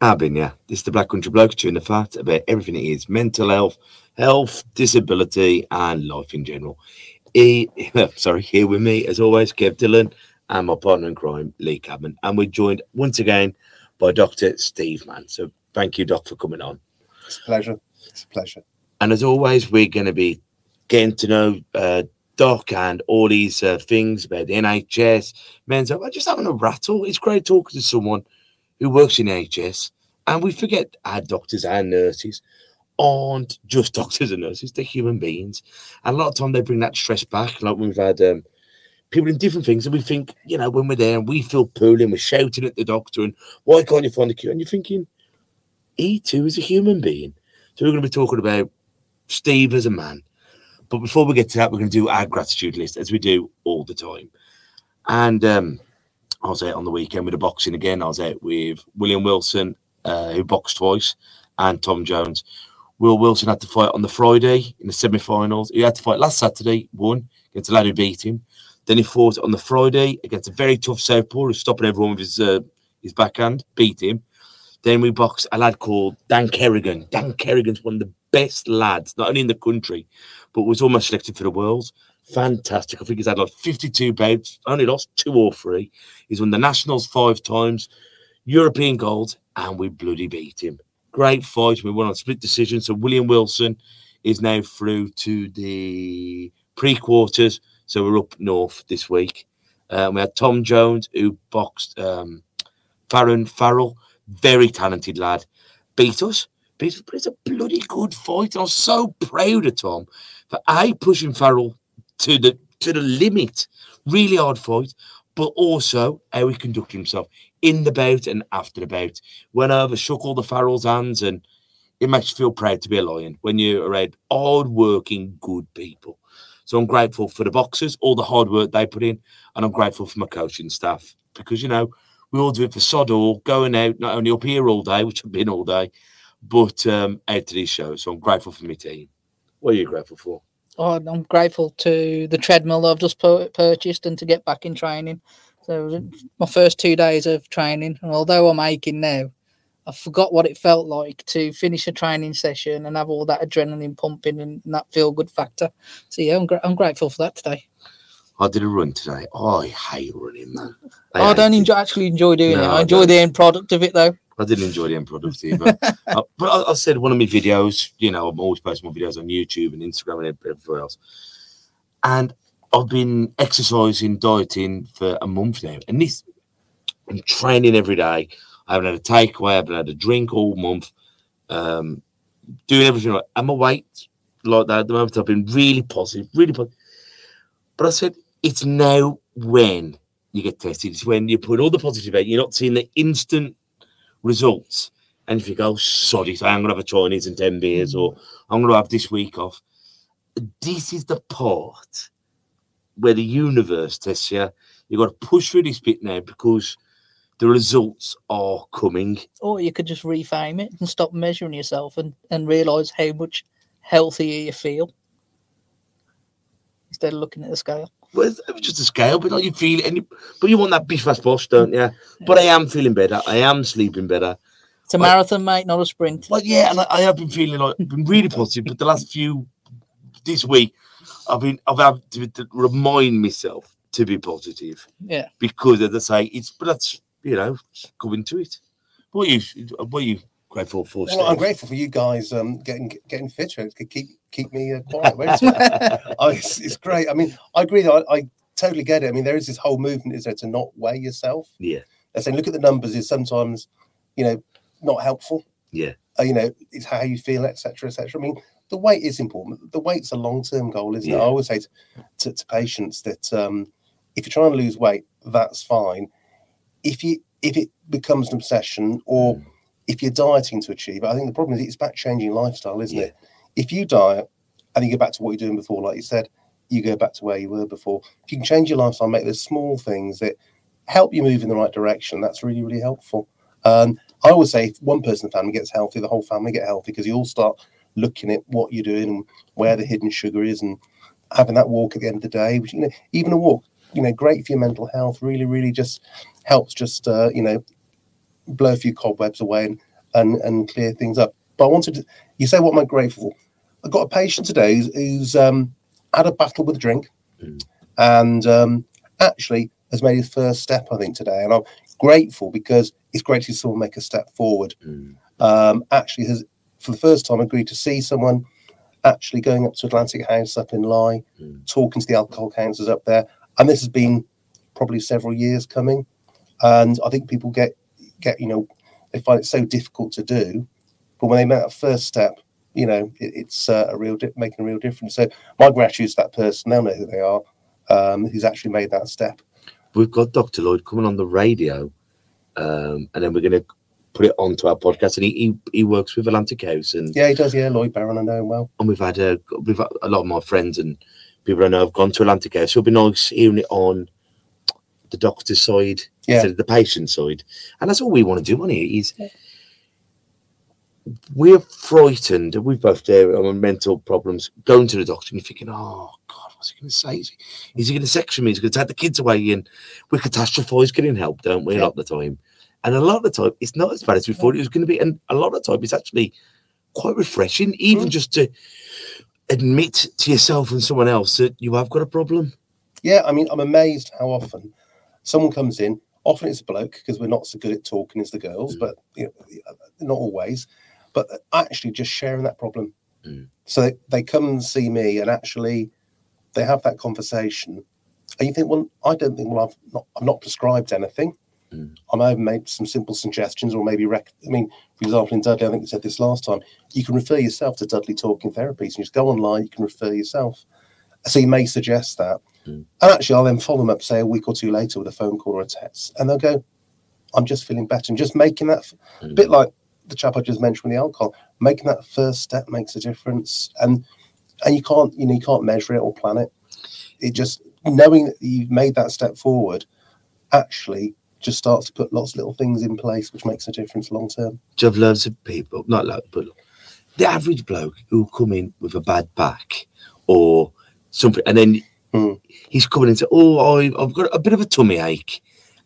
I've been, yeah. This is the Black Country Blokes chewing the fat about everything it is mental health, health, disability, and life in general. He, sorry, here with me, as always, Kev Dillon and my partner in crime, Lee Cabman. And we're joined once again by Dr. Steve Mann. So thank you, Doc, for coming on. It's a pleasure. It's a pleasure. And as always, we're going to be getting to know uh, Doc and all these uh, things about the NHS, men's health. I'm just having a rattle. It's great talking to someone who works in NHS, and we forget our doctors and nurses aren't just doctors and nurses; they're human beings. And a lot of time they bring that stress back. Like we've had um, people in different things, and we think, you know, when we're there and we feel poorly and we're shouting at the doctor, and why can't you find a cure? And you're thinking, he too is a human being. So we're going to be talking about Steve as a man. But before we get to that, we're going to do our gratitude list as we do all the time. And um, I was out on the weekend with the boxing again. I was out with William Wilson, uh, who boxed twice, and Tom Jones. Will Wilson had to fight on the Friday in the semi-finals. He had to fight last Saturday, won against a lad who beat him. Then he fought on the Friday against a very tough southpaw who's stopping everyone with his uh, his backhand, beat him. Then we boxed a lad called Dan Kerrigan. Dan Kerrigan's one of the best lads, not only in the country, but was almost selected for the world. Fantastic. I think he's had like 52 bouts, only lost two or three. He's won the Nationals five times, European gold, and we bloody beat him. Great fight. We won on split decision. So William Wilson is now through to the pre-quarters. So we're up north this week. Um, we had Tom Jones who boxed um, Farron Farrell, very talented lad, beat us. Beat us, but it's a bloody good fight. I was so proud of Tom for a pushing Farrell to the to the limit. Really hard fight, but also how he conducted himself in the bout and after the bout. Went over, shook all the Farrell's hands, and it makes you feel proud to be a lion when you're around hard-working, good people. So I'm grateful for the boxers, all the hard work they put in, and I'm grateful for my coaching staff because you know we all do it for sod all, going out not only up here all day, which I've been all day, but um, out to these shows. So I'm grateful for my team. What are you grateful for? Oh, I'm grateful to the treadmill I've just purchased and to get back in training. So my first two days of training, and although I'm aching now, I forgot what it felt like to finish a training session and have all that adrenaline pumping and, that feel good factor. So yeah, I'm, gra- I'm grateful for that today. I did a run today. Oh, I hate running, man. I, oh, don't enjoy, actually enjoy doing No, it. I I enjoy don't. the end product of it though. I didn't enjoy the end product either. Uh, but I, I said one of my videos, you know, I'm always posting my videos on YouTube and Instagram and everywhere else. And I've been exercising, dieting for a month now. And this, I'm training every day. I haven't had a takeaway, I haven't had a drink all month. Um, doing everything right. And my weight, like that at the moment, I've been really positive, really positive. But I said, it's now when you get tested. It's when you put all the positive out, you're not seeing the instant results. And if you go, sorry, so I'm going to have a Chinese and 10 beers, or I'm going to have this week off. This is the part where the universe tests you. You've got to push through this bit now because the results are coming. Or you could just reframe it and stop measuring yourself and, and realize how much healthier you feel instead of looking at the scale. Well, it's just a scale, but like you feel it, and you, but you want that biff fast boss, don't you? But I am feeling better. I am sleeping better. It's a marathon, mate, not a sprint. Well, yeah, and I, I have been feeling like been really positive. But the last few this week, I've been I've had to, to remind myself to be positive Yeah. because, as I say, it's but that's you know go into it. What are you what are you grateful for? Well, I'm grateful for you guys um, getting getting fitter. It could keep keep me uh, quiet. it? oh, it's, it's great. I mean, I agree. I, I totally get it. I mean, there is this whole movement, is there, to not weigh yourself? Yeah. They're saying, look at the numbers. Is sometimes, you know, not helpful. Yeah. Uh, you know, it's how you feel, etc., etc. I mean, the weight is important. The weight's a long term goal, isn't it? I always say to, to, to patients that um, if you're trying to lose weight, that's fine. If you if it becomes an obsession or Mm. If you're dieting to achieve it, I think the problem is it's about changing lifestyle, isn't it? If you diet and you go back to what you're doing before, like you said, you go back to where you were before. If you can change your lifestyle, make those small things that help you move in the right direction, that's really, really helpful. Um, I always say if one person in the family gets healthy, the whole family get healthy because you all start looking at what you're doing and where the hidden sugar is and having that walk at the end of the day, which, you know, even a walk, you know, great for your mental health, really, really just helps just, uh, you know, blow a few cobwebs away and, and, and clear things up. But I wanted to, you say, what am I grateful for? I got a patient today who's, who's um, had a battle with a drink Mm. and um, actually has made his first step, I think, today. And I'm grateful because it's great to see someone make a step forward. Mm. Um, actually, has for the first time agreed to see someone actually going up to Atlantic House up in Lye, Mm. talking to the alcohol counsellors up there. And this has been probably several years coming. And I think people get get you know they find it so difficult to do, but when they make that first step, you know it, it's uh, a real di- making a real difference. So my gratitude to that person. They'll know who they are. Um, who's actually made that step. We've got Dr. Lloyd coming on the radio, um, and then we're going to put it onto our podcast. And he, he, he works with Atlantic House, and, Yeah, he does. Yeah, Lloyd Barron, I know him well. and we've had a we've had a lot of my friends and people I know have gone to Atlantic House. So it'll be nice hearing it on the doctor's side Yeah. instead of the patient side, and that's all we want to do on here. Is we're frightened, we've both there on mental problems. Going to the doctor and you're thinking, oh God, what's he going to say? Is he, is he going to section me? Is he going to take the kids away? And we catastrophize getting help, don't we? A lot of the time. And a lot of the time, it's not as bad as we thought it was going to be. And a lot of the time, it's actually quite refreshing, even Mm. just to admit to yourself and someone else that you have got a problem. Yeah, I mean, I'm amazed how often someone comes in. Often it's a bloke because we're not so good at talking as the girls, Mm. but you know, not always. But actually, just sharing that problem. Mm. So they, they come and see me, and actually, they have that conversation. And you think, well, I don't think, well, I've not, I've not prescribed anything. Mm. I may have made some simple suggestions, or maybe, rec- I mean, for example, in Dudley, I think you said this last time. You can refer yourself to Dudley Talking Therapies, and you just go online. You can refer yourself. So you may suggest that. Mm. And actually, I'll then follow them up, say a week or two later with a phone call or a text, and they'll go, I'm just feeling better. And just making that, f- Mm. bit like the chap I just mentioned with the alcohol, making that first step makes a difference. And and you can't, you know, you can't measure it or plan it. It just knowing that you've made that step forward actually just starts to put lots of little things in place, which makes a difference long term. Do you have loads of people, not loads, but the average bloke who come in with a bad back or something, and then Mm. he's coming into, "Oh, I, I've got a bit of a tummy ache,"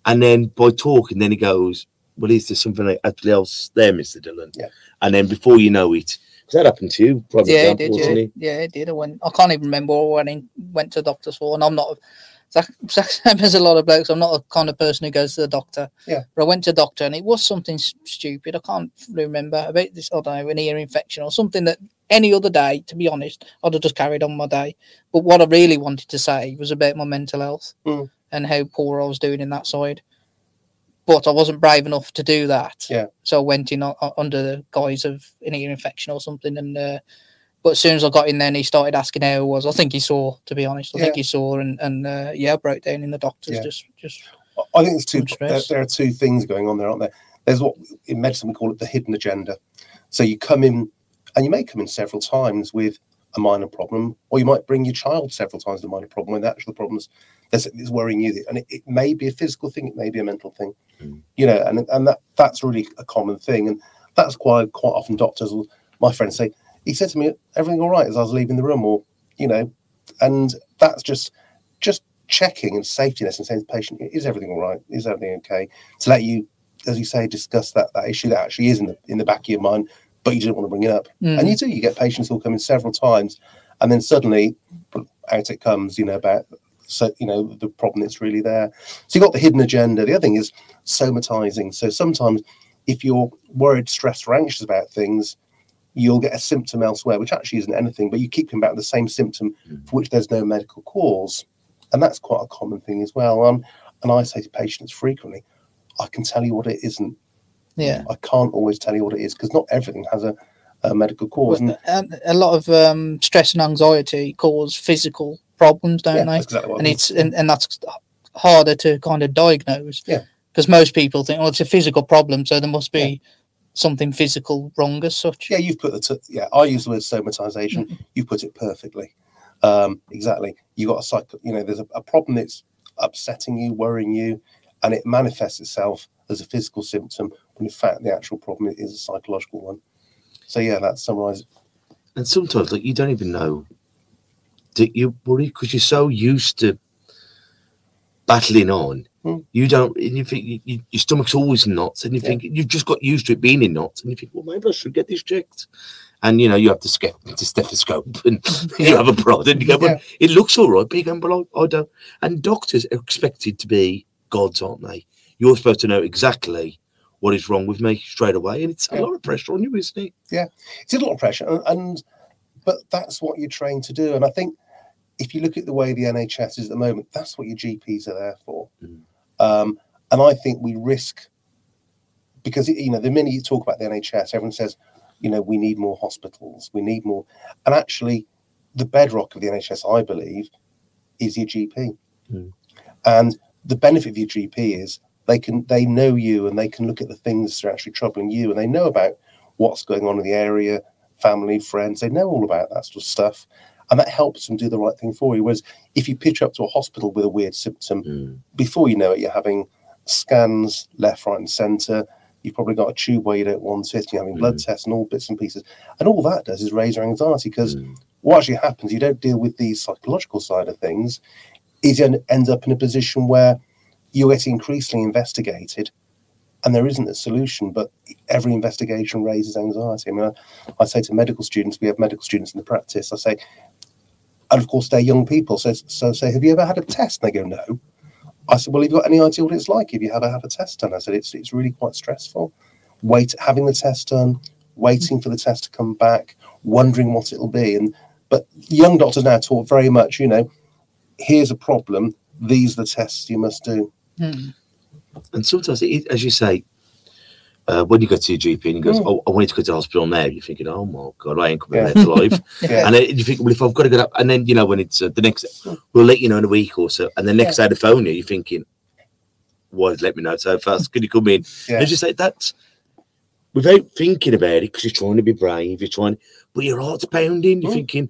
and then by talking, then he goes, "Well, is there something like- actually else there, Mister Dillon?" Yeah. And then before you know it, because that happened to you, probably. yeah, it did. Yeah, it? yeah, it did. I went. I can't even remember when I went to doctors for, and I'm not. There's a lot of blokes. I'm not the kind of person who goes to the doctor. Yeah. But I went to the doctor, and it was something stupid. I can't remember about this. I don't know, an ear infection or something that any other day, to be honest, I'd have just carried on my day. But what I really wanted to say was about my mental health Mm. and how poor I was doing in that side. But I wasn't brave enough to do that. Yeah. So I went in uh, under the guise of an ear infection or something, and uh, but as soon as I got in there and he started asking how I was, I think he saw, to be honest. I think he saw and, and uh, yeah, broke down in the doctors. Yeah. Just, just I- I think there's two. There, there are two things going on there, aren't there? There's what in medicine we call it the hidden agenda. So you come in, and you may come in several times with a minor problem, or you might bring your child several times with a minor problem when the actual problems that's is worrying you, and it, it may be a physical thing, it may be a mental thing, Mm. you know, and and that that's really a common thing, and that's why quite often doctors will, my friends say, he said to me, everything all right as I was leaving the room, or you know, and that's just just checking and safety and saying to the patient, is everything all right? Is everything okay? To let you, as you say, discuss that that issue that actually is in the in the back of your mind, but you didn't want to bring it up. mm, And you do, you get patients who'll come in several times, and then suddenly out it comes, you know, about so you know the problem that's really there. So you've got the hidden agenda. The other thing is somatizing. So sometimes if you're worried, stressed, or anxious about things, you'll get a symptom elsewhere, which actually isn't anything, but you keep coming back to the same symptom Mm. for which there's no medical cause. And that's quite a common thing as well. Um, and I say to patients frequently, I can tell you what it isn't. yeah. I can't always tell you what it is because not everything has a, a medical cause. Well, And, and a lot of um, stress and anxiety cause physical problems, don't yeah, they? that's exactly what and it's and, and that's harder to kind of diagnose. Yeah. Because most people think, well, it's a physical problem, so there must be something physical wrong as such. Yeah, you've put the t- yeah. I use the word somatization. You put it perfectly. Um, exactly. You got a cycle. You know, there's a, a problem that's upsetting you, worrying you, and it manifests itself as a physical symptom when in fact the actual problem is a psychological one. So yeah, that summarizes. And sometimes, like, you don't even know that you worry because you're so used to battling on. Hmm. You don't, and you think you, you, your stomach's always in knots, and you Yeah. think you've just got used to it being in knots, and you think, well, maybe I should get this checked. And you know, you have to ske- the stethoscope, and you have a prod, and you go, well, Yeah. it looks all right, but you go, well, I, I don't. And doctors are expected to be gods, aren't they? You're supposed to know exactly what is wrong with me straight away, and it's a lot of pressure on you, isn't it? Yeah, it's a lot of pressure, and, and but that's what you're trained to do. And I think if you look at the way the NHS is at the moment, that's what your GPs are there for. Mm. Um, and I think we risk because you know the minute you talk about the NHS, everyone says, you know, we need more hospitals, we need more, and actually, the bedrock of the NHS, I believe, is your GP. Mm. And the benefit of your GP is they can they know you and they can look at the things that are actually troubling you and they know about what's going on in the area, family, friends, they know all about that sort of stuff. And that helps them do the right thing for you. Whereas if you pitch up to a hospital with a weird symptom, Mm. before you know it, you're having scans left, right, and centre. You've probably got a tube where you don't want it. You're having blood tests and all bits and pieces. And all that does is raise your anxiety because Mm. what actually happens, you don't deal with the psychological side of things, is you end up in a position where you get increasingly investigated and there isn't a solution, but every investigation raises anxiety. I mean, I, I say to medical students, we have medical students in the practice, I say, and of course they're young people, so, so say, have you ever had a test? And they go, no. I said, well, have you got any idea what it's like if you ever have a test done? I said, it's, it's really quite stressful. Wait, having the test done, waiting for the test to come back, wondering what it'll be. And but young doctors now talk very much, you know, here's a problem, these are the tests you must do. Hmm. And sometimes, it, as you say, uh, when you go to your GP and he goes, Mm. "Oh, I want you to go to the hospital now," you're thinking, "Oh my god, I ain't coming Yeah. back to life." Yeah. And then you think, "Well, if I've got to get up," and then you know when it's uh, the next, we'll let you know in a week or so, and the next day they phone you, you're thinking, "Why let me know so fast? Can you come in?" Yeah. And you say that's without thinking about it because you're trying to be brave, you're trying, but your heart's pounding. You're Mm. thinking,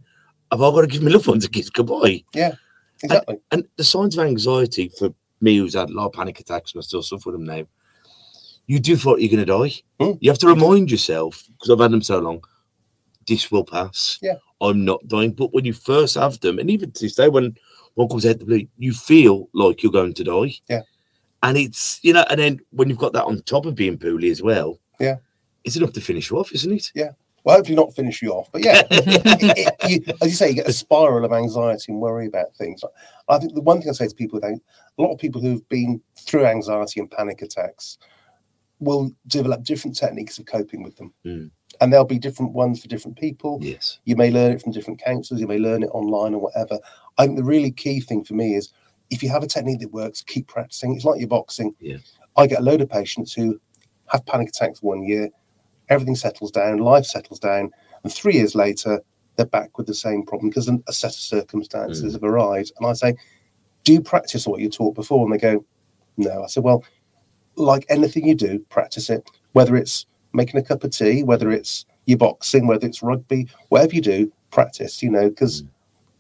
"Have I got to give my loved ones a kiss goodbye?" Yeah, exactly. And the signs of anxiety for me, who's had a lot of panic attacks and I still suffer them now, you do thought you're going to die. Mm. You have to remind yourself, because I've had them so long, this will pass. Yeah. I'm not dying. But when you first have them, and even to this day, when one comes out the blue, you feel like you're going to die. Yeah. And it's, you know, and then when you've got that on top of being poorly as well, Yeah. it's enough to finish you off, isn't it? Yeah. Well, hopefully not finish you off, but yeah, it- it- you, as you say, you get a spiral of anxiety and worry about things. I think the one thing I say to people, a lot of people who've been through anxiety and panic attacks will develop different techniques of coping with them, Mm. and there'll be different ones for different people. Yes. You may learn it from different counsellors, you may learn it online or whatever. I think the really key thing for me is if you have a technique that works, keep practicing. It's like your boxing. Yeah. I get a load of patients who have panic attacks one year, everything settles down, life settles down, and three years later, they're back with the same problem because a set of circumstances Mm. have arrived. And I say, Do you practice what you taught before? And they go, No. I said, Well, like anything you do, practice it, whether it's making a cup of tea, whether it's your boxing, whether it's rugby, whatever you do, practice, you know, because mm.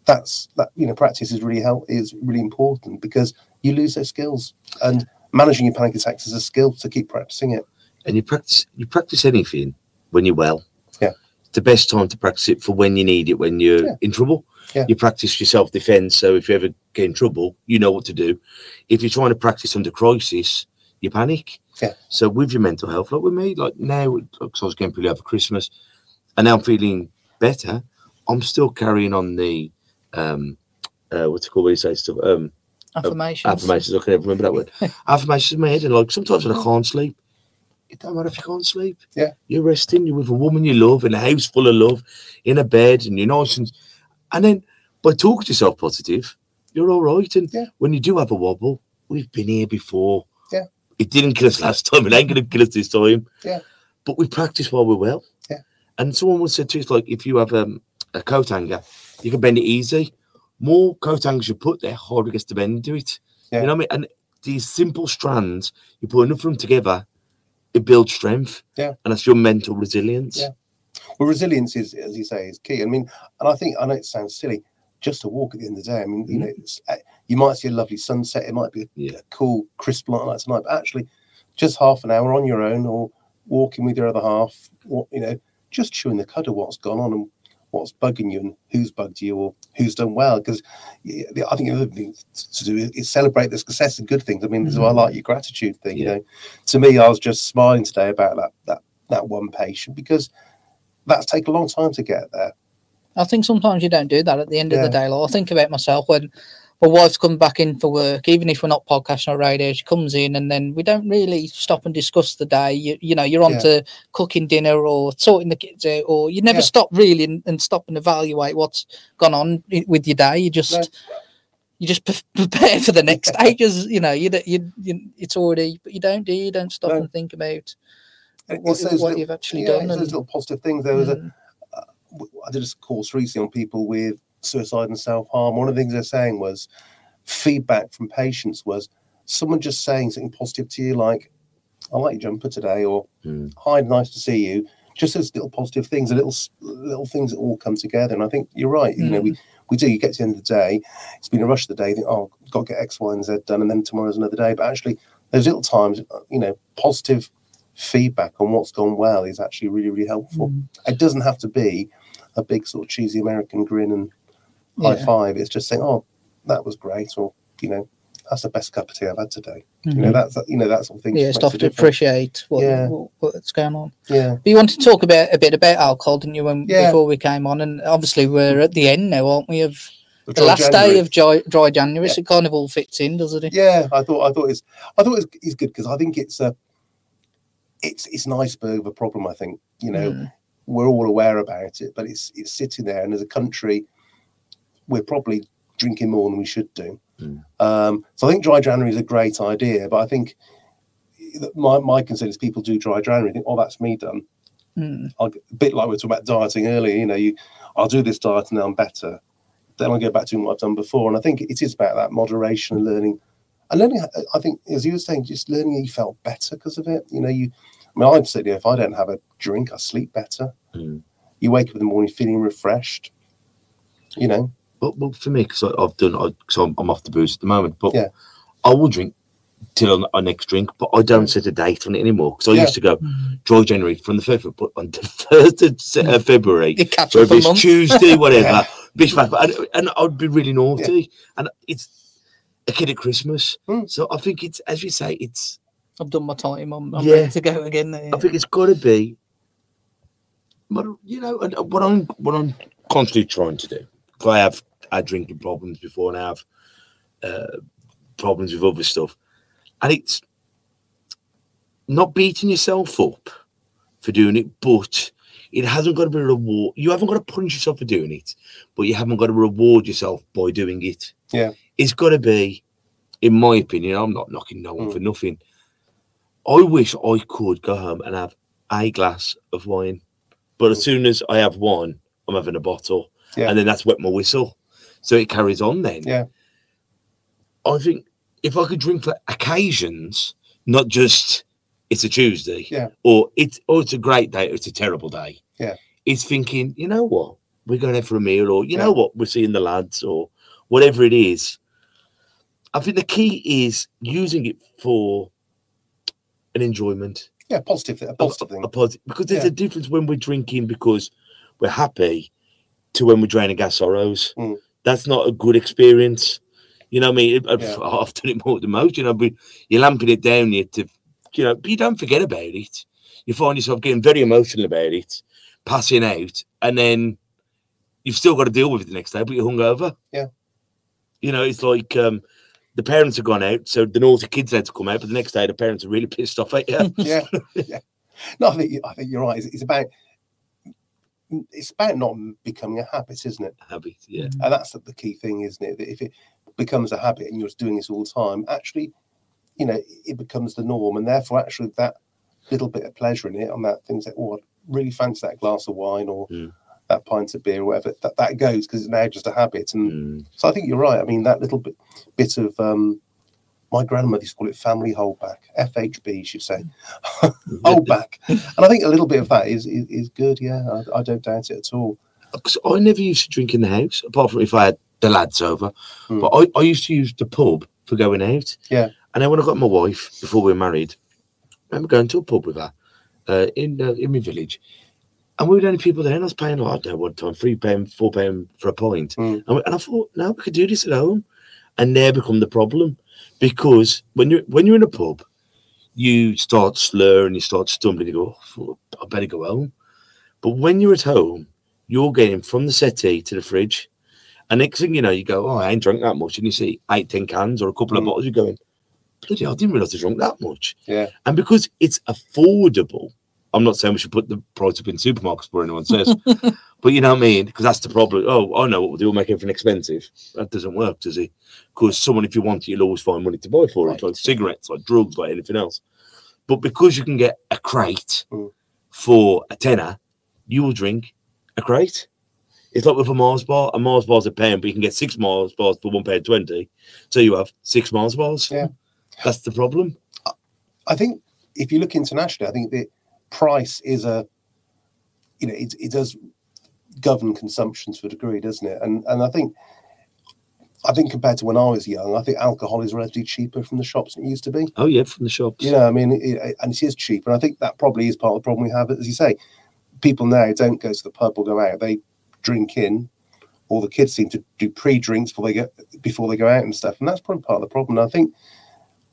that's that, you know, practice is really help is really important because you lose those skills. And managing your panic attacks is a skill to keep practicing it. and you practice you practice anything when you're well. Yeah. It's the best time to practice it for when you need it, when you're Yeah. in trouble. Yeah. You practice your self defense. So if you ever get in trouble, you know what to do. If you're trying to practice under crisis, you panic. Yeah. So with your mental health, like with me, like now, because I was getting pretty over Christmas, and now I'm feeling better. I'm still carrying on the um uh what's it called when you say stuff um Affirmations. affirmations. I can never remember that word. affirmations in my head, and like sometimes when I can't sleep, it don't matter if you can't sleep. Yeah. you're resting. You're with a woman you love in a house full of love, in a bed, and you're nice and and then by talking to yourself positive, you're all right. And Yeah. when you do have a wobble, we've been here before. It didn't kill us last time. It ain't gonna kill us this time. Yeah. but we practice while we're well. Yeah. and someone once said to us like, if you have um, a coat hanger, you can bend it easy. More coat hangers you put there, harder it gets to bend into it. Yeah. You know what I mean? And these simple strands, you put enough of them together, it builds strength. Yeah. and that's your mental resilience. Yeah. Well, resilience is, as you say, is key. I mean, and I think I know it sounds silly, just a walk at the end of the day. I mean, you know, it's, uh, you might see a lovely sunset. It might be a, Yeah. a cool, crisp light like tonight, but actually, just half an hour on your own or walking with your other half, or, you know, just chewing the cud of what's gone on and what's bugging you and who's bugged you or who's done well. Because I think the other thing to do is, is celebrate the success and good things. I mean, this is why I like mm. your gratitude thing. You know, to me, I was just smiling today about that that that one patient because that's taken a long time to get there. I think sometimes you don't do that at the end of the day. Like, I think about myself when my wife's come back in for work, even if we're not podcasting or radio, she comes in and then we don't really stop and discuss the day. You, you know, you're on Yeah. to cooking dinner or sorting the kids out, or you never Yeah. stop really and, and stop and evaluate what's gone on with your day. You just. You just pre- prepare for the next stages, you know. You, you, you, it's already, but you don't do. You don't stop and think about what, what you've actually yeah, done. and- those little positive things. There was a Mm. I did a course recently on people with suicide and self harm. One of the things they're saying was feedback from patients was someone just saying something positive to you, like, I like your jumper today, or Mm. hi, nice to see you. Just those little positive things, the little s- little things that all come together. And I think you're right. You know, we, we do. You get to the end of the day, it's been a rush of the day. You think, oh, got to get X, Y, and Z done, and then tomorrow's another day. But actually, those little times, you know, positive feedback on what's gone well is actually really, really helpful. Mm. It doesn't have to be a big sort of cheesy American grin and high Yeah. five. It's just saying, "Oh, that was great," or you know, "That's the best cup of tea I've had today." You know, Mhm. that's you know that sort of thing. yeah, stuff to appreciate what, Yeah. what what's going on. Yeah, But you wanted to talk about a bit about alcohol, didn't you? When Yeah. before we came on, and obviously we're at the end now, aren't we? Of the dry last January. day of dry, dry January, Yeah. so it kind of all fits in, doesn't it? Yeah, I thought I thought it's I thought it's, it's good because I think it's a it's it's an iceberg of a problem. I think you know Mm. we're all aware about it, but it's it's sitting there, and as a country, we're probably drinking more than we should do. Mm. Um, so I think dry January is a great idea, but I think my my concern is people do dry January, think, oh, that's me done. Mm. I'll, get- a bit like we were talking about dieting earlier. You know, you I'll do this diet and then I'm better. Then I'll go back to what I've done before. And I think it is about that moderation and learning. And learning, I think, as you were saying, just learning you felt better because of it. You know, you, I mean, I'd say, you know, if I don't have a drink, I sleep better. Mm. You wake up in the morning feeling refreshed. You know, But, but for me, because I've done, I, so I'm, I'm off the booze at the moment, but Yeah. I will drink till our next drink, but I don't set a date on it anymore. Because I Yeah. used to go Mm. dry January from the first, but on the first of uh, February, You catch so up if it's month. Tuesday, whatever, Yeah. bish and, and I'd be really naughty, and it's a kid at Christmas. Mm. So I think it's, as you say, it's. I've done my time. I'm, I'm Yeah. ready to go again. There. I think it's got to be. But you know, and what I'm what I'm constantly trying to do. 'cause I have had drinking problems before, and I have uh, problems with other stuff, and it's not beating yourself up for doing it, but it hasn't got to be a reward. You haven't got to punish yourself for doing it, but you haven't got to reward yourself by doing it. Yeah. it's got to be, in my opinion. I'm not knocking no one Mm. for nothing. I wish I could go home and have a glass of wine, but as soon as I have one, I'm having a bottle, Yeah. and then that's wet my whistle, so it carries on. Then, Yeah. I think if I could drink for occasions, not just it's a Tuesday, Yeah. or it's or it's a great day, or it's a terrible day, Yeah. it's thinking, you know what, we're going out for a meal, or you Yeah. know what, we're seeing the lads, or whatever it is. I think the key is using it for an enjoyment yeah, positive, a positive a, thing. a posi- because there's Yeah. a difference when we're drinking because we're happy to when we're draining our sorrows. Mm. That's not a good experience. You know what I mean? I've, Yeah. I've done it more than most. You know, but you're lamping it down you to, you know, but you don't forget about it. You find yourself getting very emotional about it, passing out, and then you've still got to deal with it the next day, but you're hungover. Yeah. You know, it's like um, the parents have gone out, so the naughty kids had to come out, but the next day the parents are really pissed off at you. yeah, yeah. No, I think you- I think you're right. It's, it's about it's about not becoming a habit, isn't it? Habit, yeah. And that's the, the key thing, isn't it? That if it becomes a habit and you're just doing this all the time, actually, you know, it becomes the norm, and therefore, actually, that little bit of pleasure in it, on that things like, oh, I really fancy that glass of wine or Mm. that pint of beer, or whatever, that that goes because it's now just a habit. And Mm. so I think you're right. I mean, that little bit bit of um, my grandmother used to call it family holdback, FHB, she'd say, holdback. And I think a little bit of that is is, is good. Yeah, I, I don't doubt it at all. 'Cause I never used to drink in the house, apart from if I had the lads over. Hmm. But I, I used to use the pub for going out. Yeah. And then when I got my wife, before we were married, I remember going to a pub with her uh, in uh, in my village. And we were the only people there, and I was paying, like, I don't know what time, three pound, four pound for a pint. Hmm. And, we- and I thought, no, we could do this at home. And they become the problem. Because when you're when you're in a pub, you start slurring, you start stumbling, you go, oh, I better go home. But when you're at home, you're getting from the settee to the fridge. And next thing you know, you go, Oh, I ain't drunk that much. And you see eight, ten cans or a couple of Mm. bottles, you're going, Bloody hell, I didn't realize I drunk that much. Yeah. And because it's affordable, I'm not saying we should put the price up in supermarkets before anyone says, but you know what I mean? Because that's the problem. Oh, I know what we'll do, we'll make everything expensive. That doesn't work, does it? Because someone, if you want it, you'll always find money to buy for it, like cigarettes, like drugs, like anything else. But because you can get a crate Mm. for a tenner, you will drink a crate. It's like with a Mars bar. A Mars bar's a pound, but you can get six Mars bars for one pound twenty. So you have six Mars bars. Yeah. That's the problem. I think if you look internationally, I think the price is a, you know, it, it does govern consumption to a degree, doesn't it? And and I think, I think compared to when I was young, I think alcohol is relatively cheaper from the shops than it used to be. Oh yeah, from the shops. You know, I mean, it, and it is cheap, and I think that probably is part of the problem we have. As you say, people now don't go to the pub or go out; they drink in, or the kids seem to do pre-drinks before they go before they go out and stuff, and that's probably part of the problem. And I think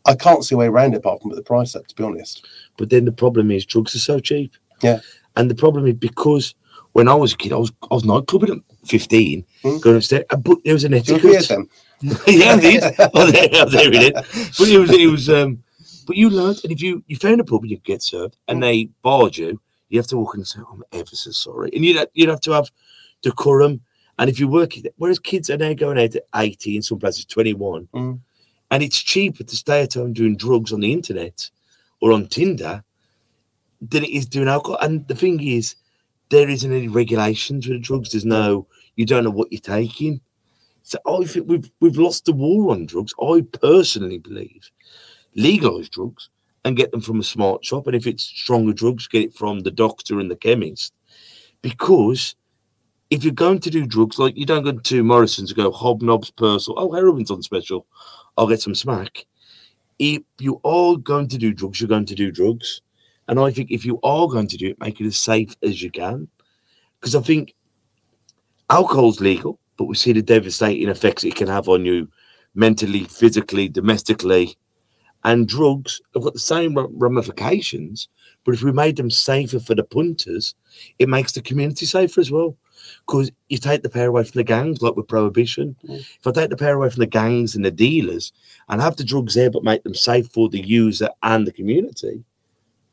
I can't see a way around it apart from the price up. To be honest, But then the problem is drugs are so cheap. Yeah. And the problem is because when I was a kid, I was I was nightclubbing at 15, Mm. going upstairs, but there was an etiquette. them? yeah, I did. oh, there, oh, there it is. But it was, it was, um, but you learned, and if you you found a pub and you get served, and Mm. they barred you, you have to walk in and say, "I'm ever so sorry," and you'd you'd have to have decorum. And if you work, it, whereas kids are now going out at 18, some places 21, Mm. And it's cheaper to stay at home doing drugs on the internet or on Tinder than it is doing alcohol. And the thing is, there isn't any regulations with the drugs. There's no, you don't know what you're taking. So I think we've we've lost the war on drugs. I personally believe legalize drugs and get them from a smart shop. And if it's stronger drugs, get it from the doctor and the chemist. Because if you're going to do drugs, like you don't go to Morrison's to go hobnobs, Purcell, oh, heroin's on special, I'll get some smack. If you are going to do drugs, you're going to do drugs. And I think if you are going to do it, make it as safe as you can. Because I think alcohol's legal, but we see the devastating effects it can have on you mentally, physically, domestically. And drugs have got the same ramifications, but if we made them safer for the punters, it makes the community safer as well. Because you take the power away from the gangs, like with prohibition. Mm. If I take the power away from the gangs and the dealers and have the drugs there, but make them safe for the user and the community,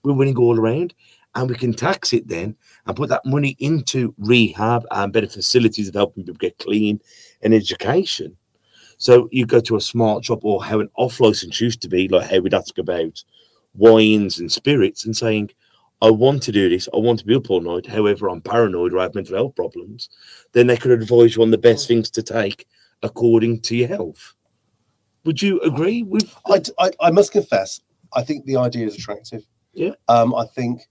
we're winning all around. And we can tax it then and put that money into rehab and better facilities of helping people get clean and education. So you go to a smart shop or how an off license used to be, like how we'd ask about wines and spirits and saying, I want to do this, I want to be a night, however, I'm paranoid or I have mental health problems, then they could advise you on the best things to take according to your health. Would you agree with I, I, I must confess, I think the idea is attractive. Yeah. Um, I think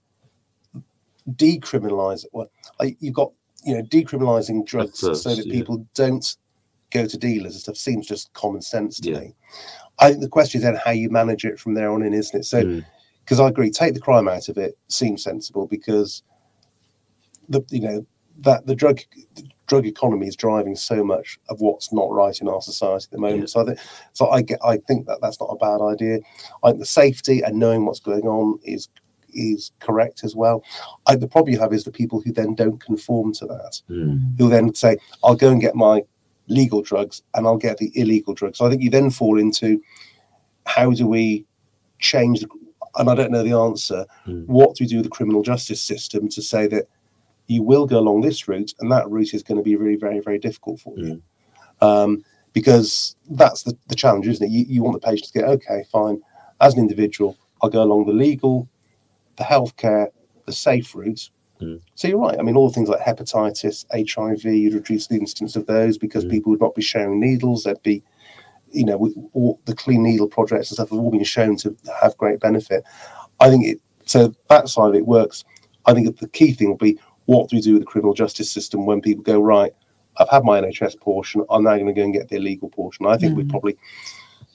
decriminalize well, I, you've got you know decriminalizing drugs first, so that yeah. people don't go to dealers and stuff seems just common sense to Yeah. me. I think the question is then how you manage it from there on in, isn't it? So Mm. Because I agree, take the crime out of it seems sensible because the you know that the drug the drug economy is driving so much of what's not right in our society at the moment. Yeah. So I think so I get I think that that's not a bad idea. I think the safety and knowing what's going on is is correct as well. I, the problem you have is the people who then don't conform to that, Mm. who then say, "I'll go and get my legal drugs and I'll get the illegal drugs." So I think you then fall into how do we change the and I don't know the answer. Mm. What do we do with the criminal justice system to say that you will go along this route, and that route is going to be really very, very difficult for you, um, because that's the, the challenge, isn't it? You, you want the patient to get okay, fine. As an individual, I'll go along the legal, the healthcare, the safe route. Mm. So you're right. I mean, all things like hepatitis, HIV, you'd reduce the instance of those because Mm. people would not be sharing needles. There'd be you know, we, all the clean needle projects and stuff have all been shown to have great benefit. I think it so that side of it works. I think the key thing will be what do we do with the criminal justice system when people go right? I've had my NHS portion. I'm now going to go and get the illegal portion. I think we Mm. probably,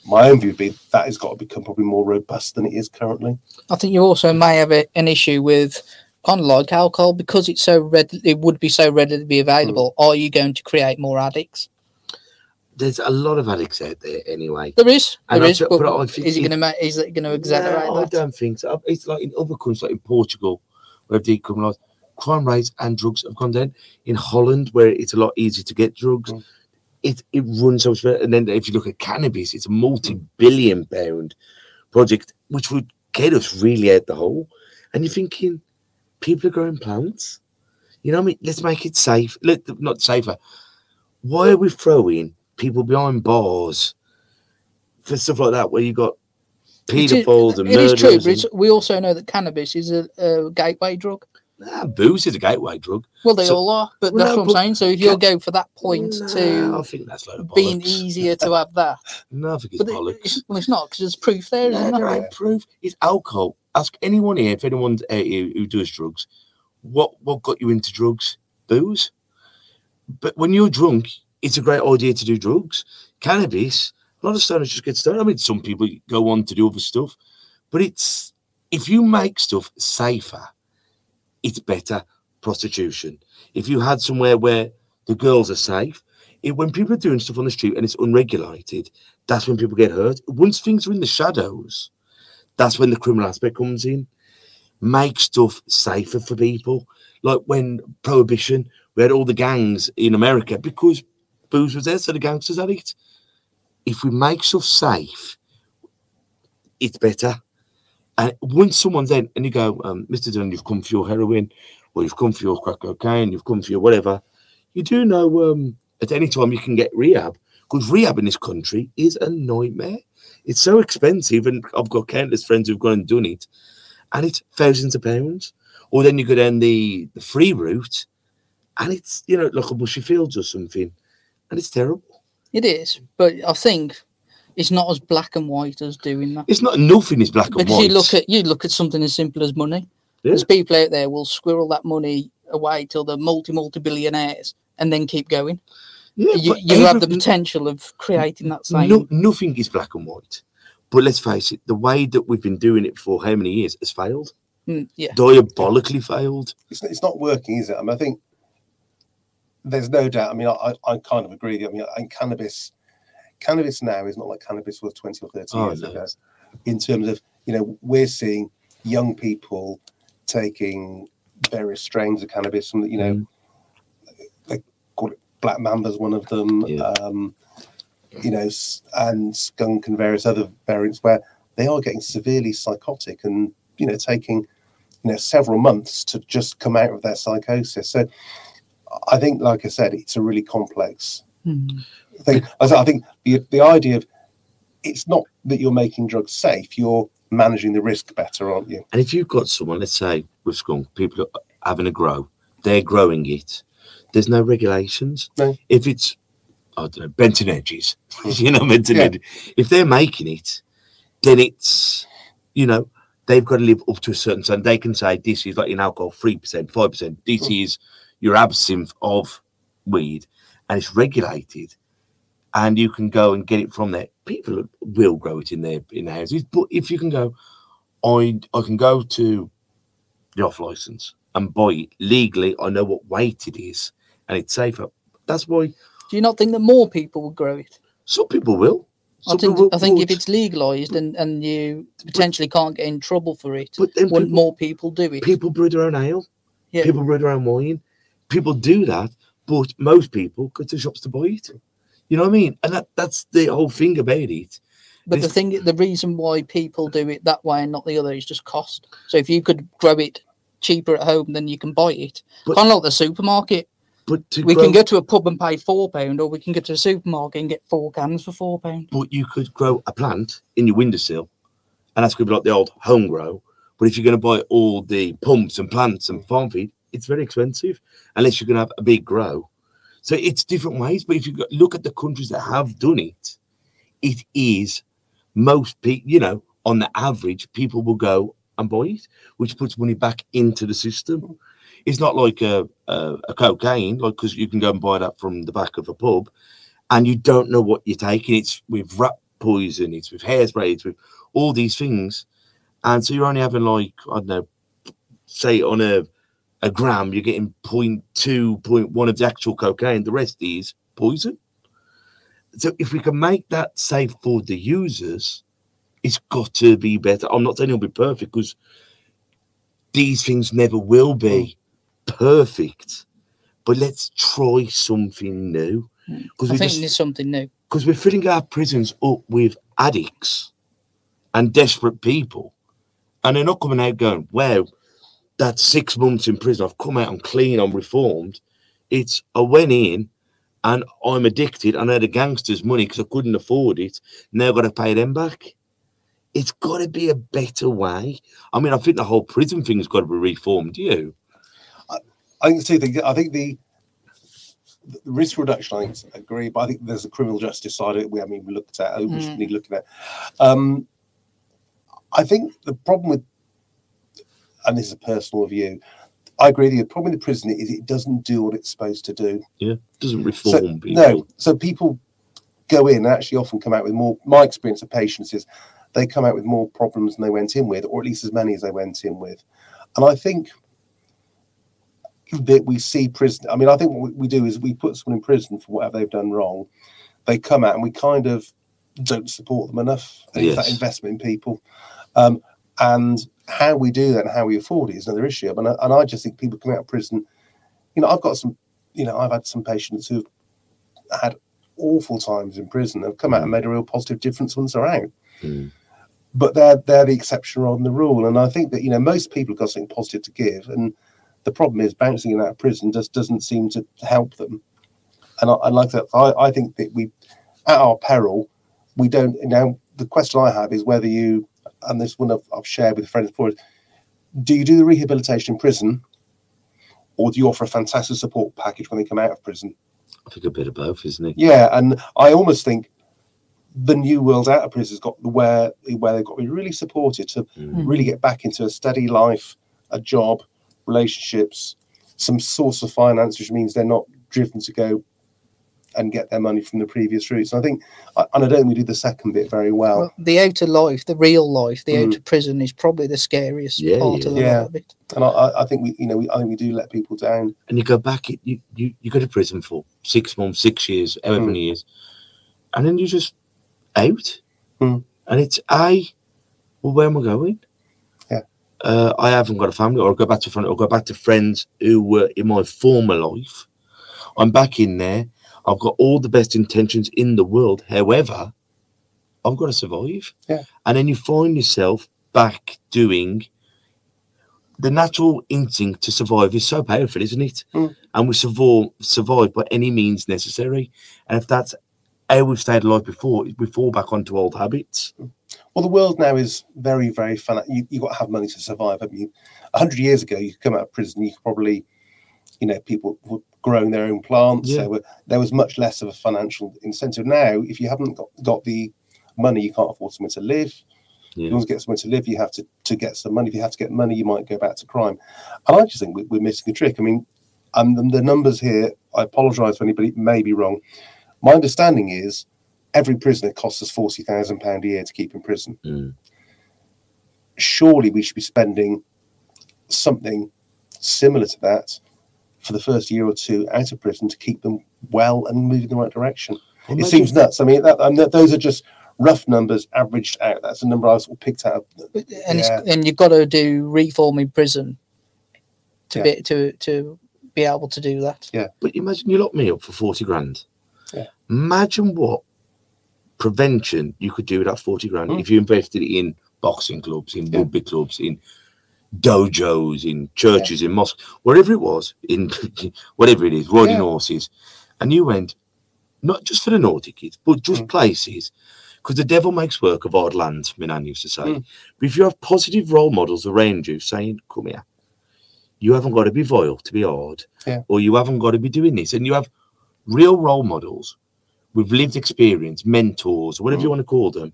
my own view would be that has got to become probably more robust than it is currently. I think you also may have a, an issue with kind of like alcohol because it's so red. It would be so readily be available. Are you going to create more addicts? There's a lot of addicts out there anyway. There is, there is. But, but is it going to is it going to exaggerate No, I don't think so. It's like in other countries, like in Portugal, where they've decriminalised, crime rates and drugs have gone down. In Holland, where it's a lot easier to get drugs, Mm. it, it runs so much better. And then if you look at cannabis, it's a multi-billion pound project, which would get us really out the hole. And you're thinking, people are growing plants. You know what I mean? Let's make it safe. Let not safer. Why are we throwing people behind bars for stuff like that, where you got paedophiles and It is murderers? true, but it's, we also know that cannabis is a, a gateway drug. Nah, booze is a gateway drug. Well, they So- all are, but Well, that's no, what I'm saying. So if you're going for that point Nah, I think that's being easier to have that, No, I think it's but bollocks. it's, well, it's not because there's proof there, isn't there ain't proof. It's alcohol. Ask anyone here if anyone's uh, here who does drugs, what what got you into drugs? Booze. But when you're drunk, it's a great idea to do drugs. Cannabis, a lot of stoners just get stoned. I mean, some people go on to do other stuff, but it's if you make stuff safer, it's better. Prostitution. If you had somewhere where the girls are safe, it, when people are doing stuff on the street and it's unregulated, that's when people get hurt. Once things are in the shadows, that's when the criminal aspect comes in. Make stuff safer for people. Like when prohibition, we had all the gangs in America because booze was there, so the gangsters had it. If we make stuff safe, it's better. And once someone's in and you go, um, Mr. Dunn, you've come for your heroin, or you've come for your crack cocaine, you've come for your whatever, you do know um, at any time you can get rehab because rehab in this country is a nightmare. It's so expensive, and I've got countless friends who've gone and done it, and it's thousands of pounds. Or then you go down the, the free route, and it's you know like a Bushey Fields or something, and it's terrible. It is, but I think it's not as black and white as doing that. It's not nothing is black and Because white. you look at you look at something as simple as money. Yeah. There's people out there will squirrel that money away till they're multi multi billionaires and then keep going. yeah, you but you have the potential of creating that same. No, nothing is black and white. But let's face it, the way that we've been doing it for how many years has failed. Mm, yeah, Diabolically failed. It's, it's not working, is it? I mean, I think there's no doubt. I mean, I, I kind of agree. I mean, I think cannabis, cannabis now is not like cannabis was 20 or 30 Oh, years no. ago. In terms of, you know, we're seeing young people taking various strains of cannabis, and you know, Mm. they call it black mamba's one of them. Yeah. Um, you know, and skunk and various other variants where they are getting severely psychotic and you know taking you know several months to just come out of their psychosis. So I think, like I said, it's a really complex Mm. thing. I I think the the idea of it's not that you're making drugs safe; you're managing the risk better, aren't you? And if you've got someone, let's say with skunk, people are having a grow, they're growing it. There's no regulations. No. If it's, I don't know, Benton Edges, you know, Benton Yeah. Edges. If they're making it, then it's, you know, they've got to live up to a certain standard. They can say this is like in alcohol, three percent, five percent. This is your absinthe of weed, and it's regulated, and you can go and get it from there. People will grow it in their in their houses, but if you can go, I I can go to the off license and buy it legally. I know what weight it is, and it's safer. That's why Do you not think that more people will grow it? some people will. I think people I think if it's legalized and, and you potentially can't get in trouble for it, but then people, more people do it? people brew their own ale. Yeah. People brew their own wine. People do that, but most people go to shops to buy it. You know what I mean? And that that's the whole thing about it. But the thing, the reason why people do it that way and not the other is just cost. So if you could grow it cheaper at home, then you can buy it. But- kind of like the supermarket. But to We grow, can go to a pub and pay four pound, or we can go to a supermarket and get four cans for four pound. but you could grow a plant in your windowsill, and that's going to be like the old home grow. But if you're going to buy all the pumps and plants and farm feed, it's very expensive unless you're going to have a big grow. So it's different ways. But if you look at the countries that have done it, it is most people, you know, on the average, people will go and buy it, which puts money back into the system. It's not like a, a, a cocaine, like because you can go and buy that from the back of a pub, and you don't know what you're taking. It's with rat poison, it's with hairspray, it's with all these things, and so you're only having like I don't know, say on a a gram, you're getting 0.2, 0.1 of the actual cocaine. The rest is poison. So if we can make that safe for the users, it's got to be better. I'm not saying it'll be perfect because these things never will be perfect. But let's try something new. Hmm. Because I we think just there's something new. because we're filling our prisons up with addicts and desperate people, and they're not coming out going, "Wow, that's six months in prison. I've come out, I'm clean, I'm reformed." It's I went in and I'm addicted, and I had a gangsters' money because I couldn't afford it. Now I've got to pay them back. It's got to be a better way. I mean, I think the whole prison thing's got to be reformed. Do you? I think the two things. I think the, the risk reduction. I think I agree, but I think there's a criminal justice side of it. We haven't even looked at. We should Mm. be looking at. Um, I think the problem with, and this is a personal view, I agree with you. The problem with the prison is it doesn't do what it's supposed to do. Yeah, doesn't So, reform people. no, so people go in and actually often come out with more. My experience of patients is they come out with more problems than they went in with, or at least as many as they went in with. And I think that we see prison. I mean, I think what we- do is we put someone in prison for whatever they've done wrong. They come out and we kind of don't support them enough. It's that investment in people. Um, and how we do that and how we afford it is another issue. Mean, I- and I just think people come out of prison. You know, I've got some. You know, I've had some patients who've had awful times in prison. Have come out and made a real positive difference once they're out. Mm. But they're they're the exception rather than the rule. And I think that you know most people have got something positive to give, and the problem is bouncing in out of prison just doesn't seem to help them. And I, I like that. I, I think that we, at our peril, we don't. Now the question I have is whether you, and this one I've, I've shared with friends before, do you do the rehabilitation in prison, or do you offer a fantastic support package when they come out of prison? I think a bit of both, isn't it? Yeah, and I almost think the new world out of prison has got where where they've got to be really supported to Mm. really get back into a steady life, a job, relationships, some source of finance, which means they're not driven to go and get their money from the previous routes. And I think, and I don't think we do the second bit very well. Well, the outer life, the real life, the Mm. outer prison is probably the scariest Yeah, part yeah. of the Yeah. lot of it. And I- I, I think we, you know, we, I think we do let people down. and you go back, you you, you go to prison for six months, six years, however Mm. many years, and then you're just out, Mm. and it's I, well, where am I going? Yeah. uh, I haven't got a family, or I go back to friend, or go back to friends who were in my former life. I'm back in there. I've got all the best intentions in the world. However, I've got to survive. Yeah. And then you find yourself back doing the natural instinct to survive is so powerful, isn't it? Mm. And we survive, survive by any means necessary. And if that's how we've stayed alive before, we fall back onto old habits. Well, the world now is very, very fun. You you got to have money to survive. haven't you? A hundred years ago, you could come out of prison, you could probably, you know, people were growing their own plants. Yeah. There were there was much less of a financial incentive. Now, if you haven't got, got the money, you can't afford somewhere to live. Yeah. You want to get somewhere to live, you have to to get some money. If you have to get money, you might go back to crime. And I just think we, we're missing a trick. I mean, and the, the numbers here. I apologise for anybody may be wrong. My understanding is every prisoner costs us forty thousand pound a year to keep in prison Mm. surely we should be spending something similar to that for the first year or two out of prison to keep them well and moving in the right direction. It seems nuts. I mean, that, and that, those are just rough numbers averaged out. That's a number I sort of picked out. But- And Yeah. it's, and you've got to do reform in prison to Yeah. be to to be able to do that. Yeah. But imagine you lock me up for 40 grand. Yeah. Imagine what prevention you could do with that 40 grand Mm. if you invested it in boxing clubs, in Yeah. rugby clubs, in dojos, in churches, in mosques, wherever it was, in whatever it is, riding Yeah. horses. And you went, not just for the naughty kids, but just Mm. places. Because the devil makes work of odd lands, my nan used to say. Mm. But if you have positive role models around you saying, come here, you haven't got to be vile to be hard, Yeah. or you haven't got to be doing this, and you have real role models with lived experience, mentors, whatever you want to call them,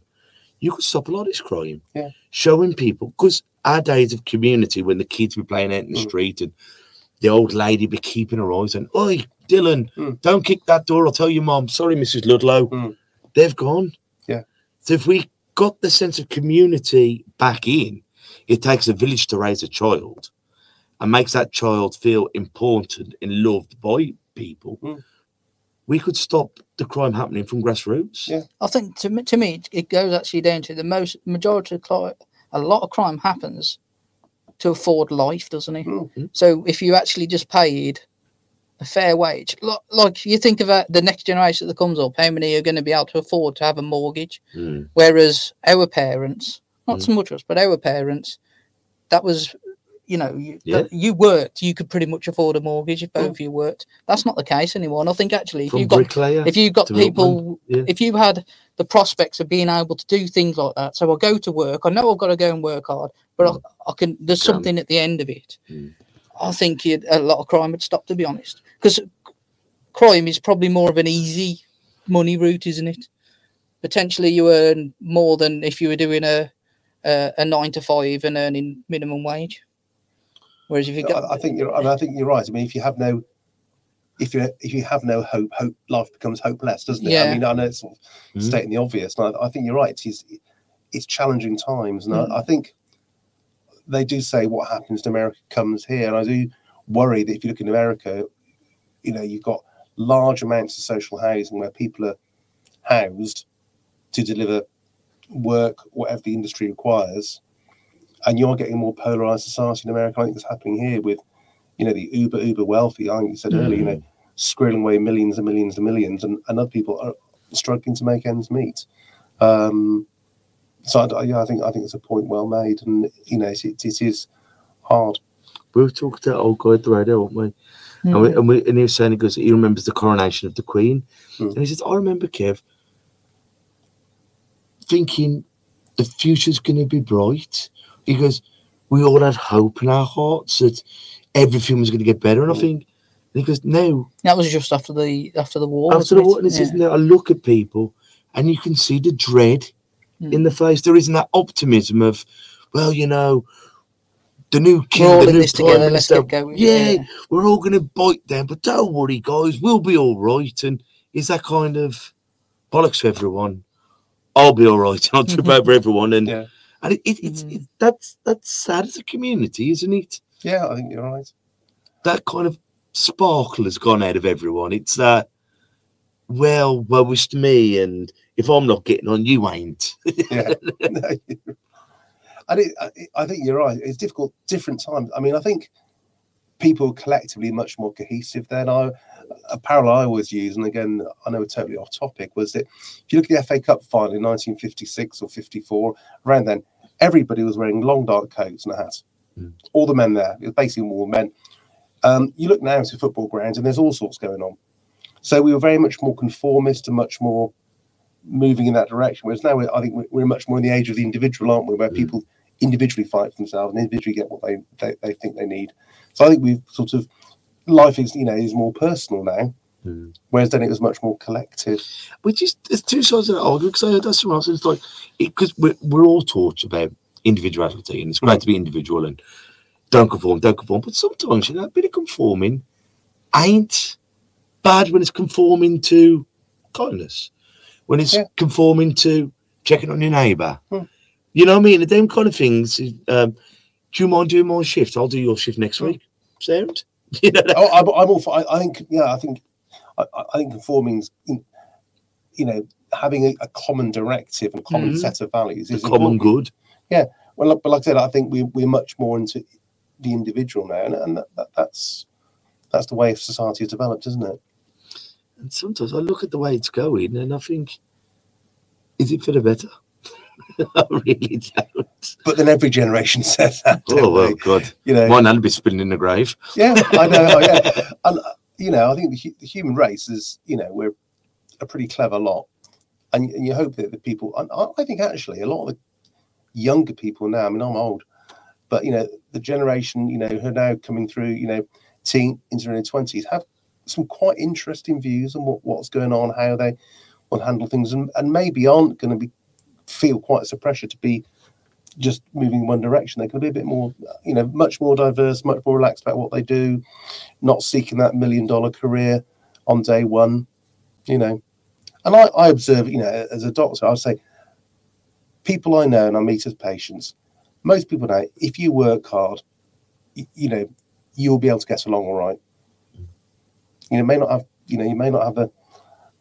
you could stop a lot of this crime. Yeah. Showing people, because our days of community when the kids were playing out in the Mm. street and the old lady be keeping her eyes on, Oi, Dylan, Mm. don't kick that door. I'll tell your mom. Sorry, Mrs. Ludlow. Mm. They've gone. Yeah. So if we got the sense of community back in, it takes a village to raise a child and makes that child feel important and loved by people. Mm. We could stop the crime happening from grassroots. Yeah. I think to me, to me, it- it goes actually down to the most majority of crime. A lot of crime happens to afford life, doesn't it? Mhm. So if you actually just paid a fair wage, like, you think about the next generation that comes up, how many are going to be able to afford to have a mortgage? Mm. Whereas our parents, not Mm. so much us, but our parents, that was, you know, you, Yeah. you worked, you could pretty much afford a mortgage if both Mm. of you worked. That's not the case anymore. And I think actually, if From you've got if you've got people yeah. if you had the prospects of being able to do things like that so i go to work i know i've got to go and work hard but I, I can there's something at the end of it Mm. i think you'd, a lot of crime would stop to be honest because crime is probably more of an easy money route isn't it potentially you earn more than if you were doing a a, a nine to five and earning minimum wage whereas if you got I, I think you're. I, I think you're right. I mean, if you have no, if you if you have no hope, hope life becomes hopeless, doesn't it? Yeah. I mean, I know it's sort of Mhm. stating the obvious, and I, I think you're right. It's it's challenging times, and Mm. I, I think they do say what happens in America comes here, and I do worry that if you look in America, you know, you've got large amounts of social housing where people are housed to deliver work, whatever the industry requires, and you're getting a more polarized society in America. I think that's happening here with, you know, the uber uber wealthy. I think you said earlier, you know, squirreling away millions and millions and millions, and, and other people are struggling to make ends meet. Um, so I, yeah, I think I think it's a point well made, and you know, it, it, it is hard. We were talking to that old guy at the radio, weren't we? And, Mm. we, and, we, and he was saying, he goes, he remembers the coronation of the Queen. Mm. And he says, I remember, Kev, thinking the future's going to be bright. He goes, we all had hope in our hearts that everything was going to get better. And I think, and he goes, no, that was just after the after the war after the war, and he says, no, I look at people and you can see the dread Mm. in the face. There isn't that optimism of, well, you know, the new king, we're all the in new this prime together let's get going yeah, we're all going to bite them, but don't worry, guys, we'll be all right. And is that kind of bollocks to everyone? I'll be all right. I'll trip over everyone, and Yeah. And it, it, it's Mhm. it, that's that's sad as a community, isn't it? Yeah, I think you're right. That kind of sparkle has gone out of everyone. It's that, well, woe is to me, and if I'm not getting on, you ain't. Yeah. No, I, think, I I think you're right. It's difficult, different times. I mean, I think people collectively much more cohesive then. I, a parallel I always use, and again, I know we're totally off topic, was that if you look at the FA Cup final in 1956 or 54, around then, everybody was wearing long dark coats and a hat. Mm. All the men there, it was basically all men. Um, you look now to football grounds, and there's all sorts going on. So we were very much more conformist and much more moving in that direction. Whereas now we're, I think we're- we're much more in the age of the individual, aren't we? Where Mm. people individually fight for themselves and individually get what they, they, they think they need. So I think we've sort of life is you know is more personal now, Mm. whereas then it was much more collective. Which is there's two sides of that argument because I heard that somewhere else. It's like because we're, we're all taught about individuality and it's great to be individual and don't conform, don't conform. But sometimes you know a bit of conforming ain't bad when it's conforming to kindness, when it's Yeah. conforming to checking on your neighbour. Hmm. You know what I mean? The them kind of things. Um, do you mind doing my shift? I'll do your shift next Hmm. week. Sound? You know, Oh, I'm, I'm all for. I, I think yeah, I think I, I think conforming's you know having a, a common directive and common Mhm. set of values the is common important. good. Yeah. Well, like- but like I said, I think we, we're much more into the individual now, and, and that, that, that's that's the way society has developed, isn't it? And sometimes I look at the way it's going and I think, is it for the better? I really don't. But then every generation says that. Oh, well, they? God. You know, Mine will be spinning in the grave. yeah, I know. oh, yeah. And uh, you know, I think the, the human race is, you know, we're a pretty clever lot, and, and you hope that the people. And I, I think actually a lot of the younger people now. I mean, I'm old, but you know, the generation, you know, who are now coming through, you know, teen into their twenties, have some quite interesting views on what, what's going on, how they, will handle things and, and maybe aren't going to be feel quite as a pressure to be just moving in one direction. They're going to be a bit more, you know, much more diverse, much more relaxed about what they do, not seeking that million dollar career on day one, you know. And I, I observe, you know, as a doctor, I would say people I know and I meet as patients, most people know if you work hard, y- you know, you'll be able to get along all right. You know, may not have, you know, you may not have a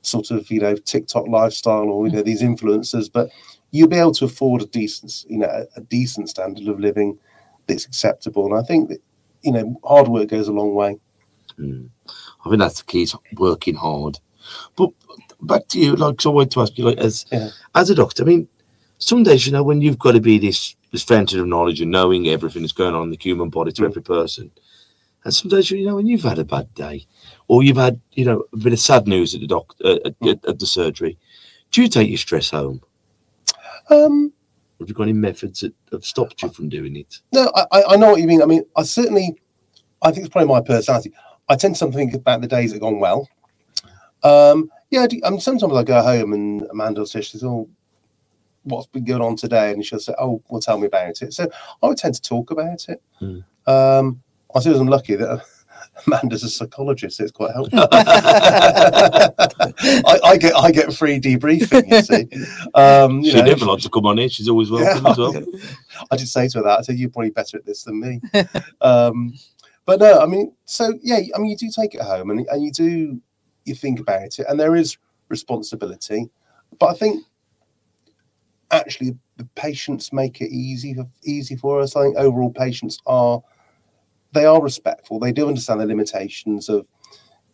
sort of, you know, TikTok lifestyle or, you know, these influencers, but you'll be able to afford a decent, you know, a, a decent standard of living that's acceptable. And I think that, you know, hard work goes a long way. Mm. I think that's the key: is working hard. But back to you, like, so I wanted to ask you, like, as Yeah. as a doctor, I mean, some days, you know, when you've got to be this this fountain of knowledge and knowing everything that's going on in the human body to Mm. every person, and some days, you know, when you've had a bad day, or you've had, you know, a bit of sad news at the doc uh, at, Mm. at, at the surgery, do you take your stress home? Um, Have you got any methods that have stopped you from doing it? No, I, I- I know what you mean. I mean, I certainly, I think it's probably my personality. I tend to think about the days that have gone well. Um, yeah, I, do, I mean, sometimes I go home and Amanda will say, she says, oh, what's been going on today? And she'll say, oh, well, tell me about it. So I would tend to talk about it. Hmm. Um, I suppose I'm lucky that Amanda's a psychologist. So it's quite helpful. I, I get I get free debriefing. You see, um, you She know, never likes to come on here. She's always welcome as well. I did say to her that. I said, you're probably better at this than me. um, but no, I mean, so yeah, I mean, you do take it home and, and you do, you think about it, and there is responsibility. But I think actually the patients make it easy for, easy for us. I think overall patients are, they are respectful. They do understand the limitations of,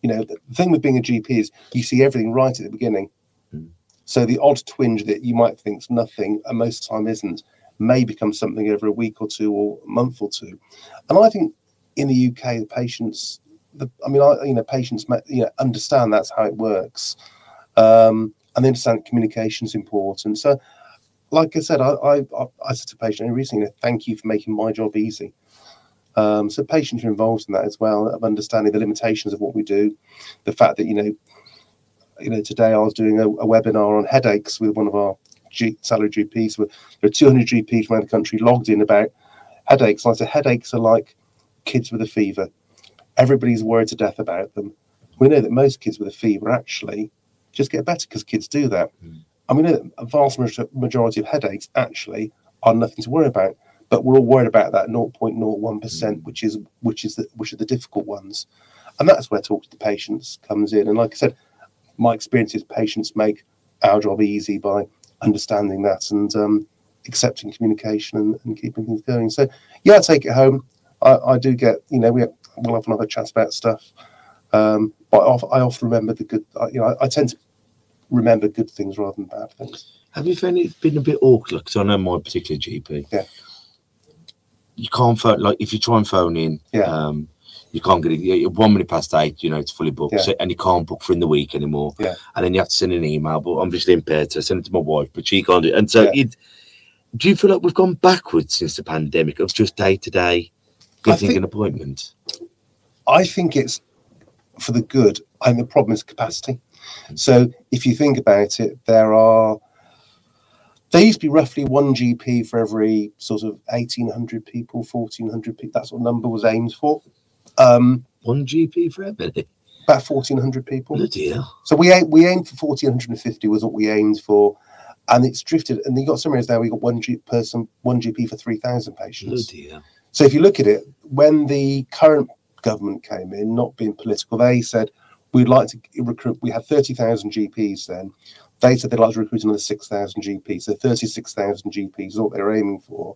you know, the thing with being a GP is you see everything right at the beginning. Mm. So the odd twinge that you might think's nothing, and most of the time isn't, may become something over a week or two or a month or two. And I think in the UK, the patients, the, I mean, I, you know, patients, you know, understand that's how it works, um, and they understand communication is important. So, like I said, I, I, I, I said to a patient recently, thank you for making my job easy. Um, so patients are involved in that as well, of understanding the limitations of what we do, the fact that you know, you know, today I was doing a, a webinar on headaches with one of our G, salary GPs. There are 200 GPs around the country logged in about headaches. And I said headaches are like kids with a fever. Everybody's worried to death about them. We know that most kids with a fever actually just get better because kids do that. Mm. And we know that a vast majority of headaches actually are nothing to worry about. But we're all worried about that 0.01 percent, which is which is the, which are the difficult ones, and that's where talk to the patients comes in. And like I said, my experience is patients make our job easy by understanding that and um, accepting communication and, and keeping things going. So yeah, I take it home. I, I do get you know we we'll have another chat about stuff, um, but I, of- I often remember the good. You know, I, I tend to remember good things rather than bad things. Have you found it been a bit awkward? Because I know my particular GP. Yeah. You can't phone like if you try and phone in. Yeah. Um, you can't get it. One minute past eight, you know, it's fully booked, Yeah. so, and you can't book for in the week anymore. Yeah. And then you have to send an email. But I'm obviously impaired, so I send it to my wife, but she can't do it. And so, Yeah. it, do you feel like we've gone backwards since the pandemic of just day to day getting think- an appointment? I think it's for the good. I think the problem is capacity. So if you think about it, there are there used to be roughly one GP for every sort of eighteen hundred people, fourteen hundred people. That's what number was aimed for. Um, One GP for everybody. about fourteen hundred people. Bloody hell. So we aim, we aimed for fourteen hundred and fifty was what we aimed for, and it's drifted. And you got some areas there we got one G person, one GP for three thousand patients. Bloody hell. So if you look at it, when the current government came in, not being political, they said we'd like to recruit. We had thirty thousand GPs then. They said they'd like to recruit another six thousand GPs. So thirty-six thousand GPs is what they were aiming for.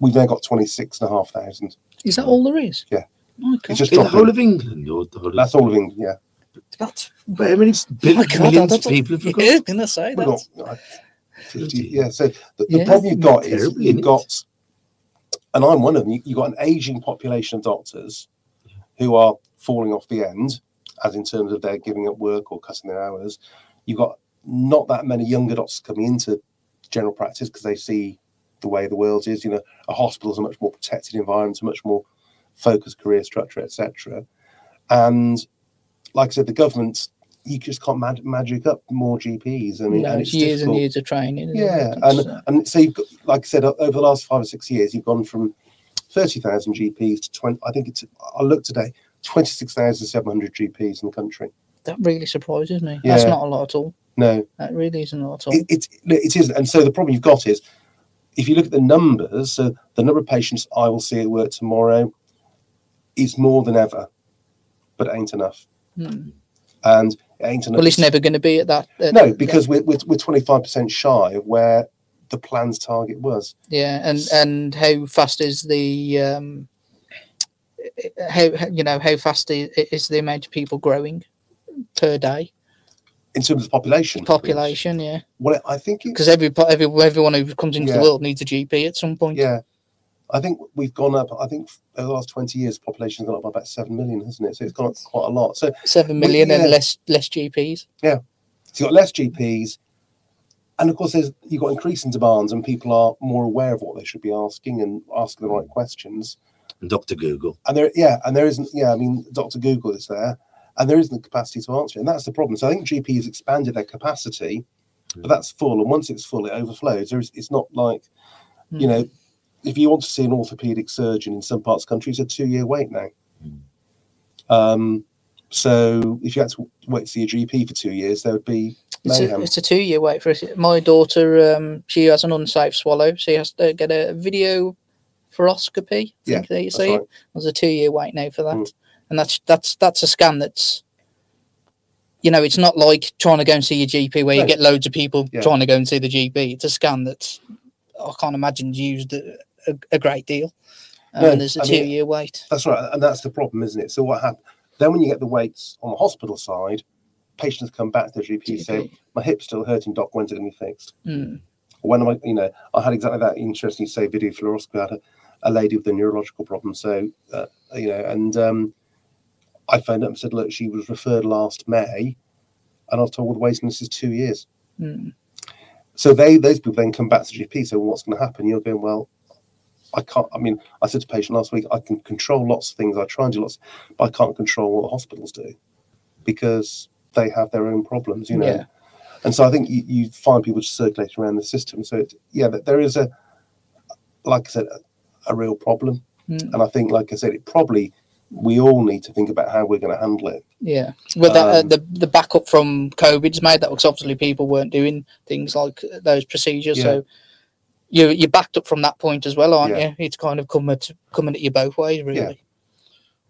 We've now got twenty-six and a half thousand. Is that all there is? Yeah. My God. It's just the whole of England, or the whole of That's all of England. Yeah, That's, But how many oh my God, millions that's of people have we got? yeah, gonna say that. got, uh, fifty. Yeah. So the, the Yeah, problem you've got is terrible, you've isn't it? got, and I'm one of them. You, you've got an aging population of doctors who are falling off the end, as in terms of they're giving up work or cutting their hours. You've got not that many younger doctors coming into general practice because they see the way the world is. You know, a hospital is a much more protected environment, a much more focused career structure, etc. And like I said, the government, you just can't mag- magic up more GPs. I mean, no, and it's years and years of training. it? Yeah, and uh, and so you've got, like I said, over the last five or six years, you've gone from thirty thousand GPs to twenty. I think it's. I looked today, twenty six thousand seven hundred GPs in the country. that really surprises me. That's not a lot at all. No, That really isn't a lot at all. it, it it is, and so the problem you've got is, if you look at the numbers, so the number of patients I will see at work tomorrow is more than ever, but it ain't enough, Hmm. and it ain't enough. Well, it's never going to be at that. at no, because we're we're we're twenty five percent shy of where the plan's target was. yeah, and and how fast is the um, how you know how fast is the amount of people growing per day In terms of the population, population? Yeah, Well, I think because every every everyone who comes into Yeah. the world needs a GP at some point. Yeah, I think we've gone up. I think over the last twenty years, population's gone up by about seven million, hasn't it? So it's gone up quite a lot. So, seven million yeah. and less less GPs. Yeah, so you've got less GPs, and of course, there's you've got increasing demands, and people are more aware of what they should be asking and asking the right questions. And Dr. Google. And there, yeah, and there isn't. Yeah, I mean, Doctor Google is there, and there isn't the capacity to answer it, and that's the problem. So I think GP has expanded their capacity, but that's full, and once it's full, it overflows. There's, it's not like you know, if you want to see an orthopedic surgeon in some parts of the country, it's a two year wait now. Um, so if you had to wait to see a GP for two years, there would be It's a, it's a two year wait for it. My daughter, um, she has an unsafe swallow. She has to get a video fluoroscopy. I Yeah, think that you see. right. There's a two year wait now for that, Mm. And that's that's that's a scan that's. You know, it's not like trying to go and see your GP where No. you get loads of people Yeah. trying to go and see the GP. It's a scan that's I can't imagine used a, a, a great deal, um, No, and there's a two year wait. That's right, and that's the problem, isn't it? So what happens then when you get the weights on the hospital side, patients come back to the GP saying, "My hip's still hurting, doc. When's it going to be fixed?" Mm. when am I, you know, I had exactly that interesting say video fluoroscopy. I had a, a lady with a neurological problem. So, uh, you know, and um, I phoned up and said, look, she was referred last May, and I was told well, the waiting list is two years. Mm. So they, those people then come back to GP. So what's going to happen? You're going, well, I can't. I mean, I said to a patient last week, I can control lots of things. I try and do lots, but I can't control what the hospitals do because they have their own problems, you know. Yeah. And so I think you, you find people just circulating around the system. So it, yeah, that there is a, like I said, a, a real problem. Mm. And I think, like I said, it probably we all need to think about how we're going to handle it. Yeah, but that, uh, Um, the the backup from COVID's made that because obviously people weren't doing things like those procedures. Yeah. So you you backed up from that point as well, aren't Yeah. you? It's kind of coming at coming at you both ways, really.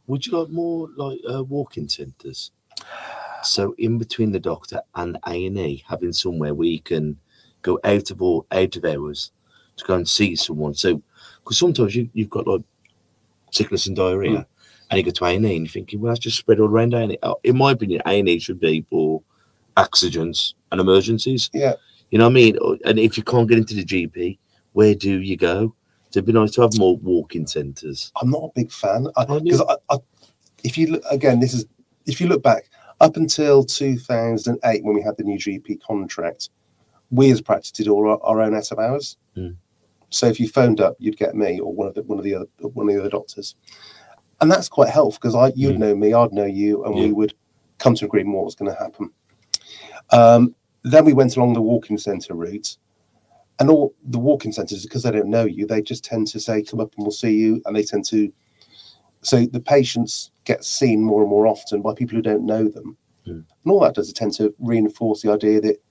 Would you like more like uh, walk-in centres? So in between the doctor and A and E, having somewhere where you can go out of all out of hours to go and see someone. So because sometimes you you've got like sickness and diarrhea, and you go to A and E and you're thinking, well, that's just spread all around A and E. In my opinion, A and E should be for accidents and emergencies. Yeah. You know what I mean? And if you can't get into the GP, where do you go? So it'd be nice to have more walk-in centres. I'm not a big fan because? If you look again, this is if you look back up until 2008 when we had the new GP contract, we as practice did all our, our own out of hours. Mm. So if you phoned up, you'd get me or one of the one of the other one of the other doctors, and that's quite helpful because I you'd Mm. know me, I'd know you, and we would come to agreement what was going to happen. Um, then we went along the walk-in centre route, and all the walk-in centres because they don't know you, they just tend to say, "Come up and we'll see you," and they tend to. So the patients get seen more and more often by people who don't know them, Mm. and all that does is tend to reinforce the idea that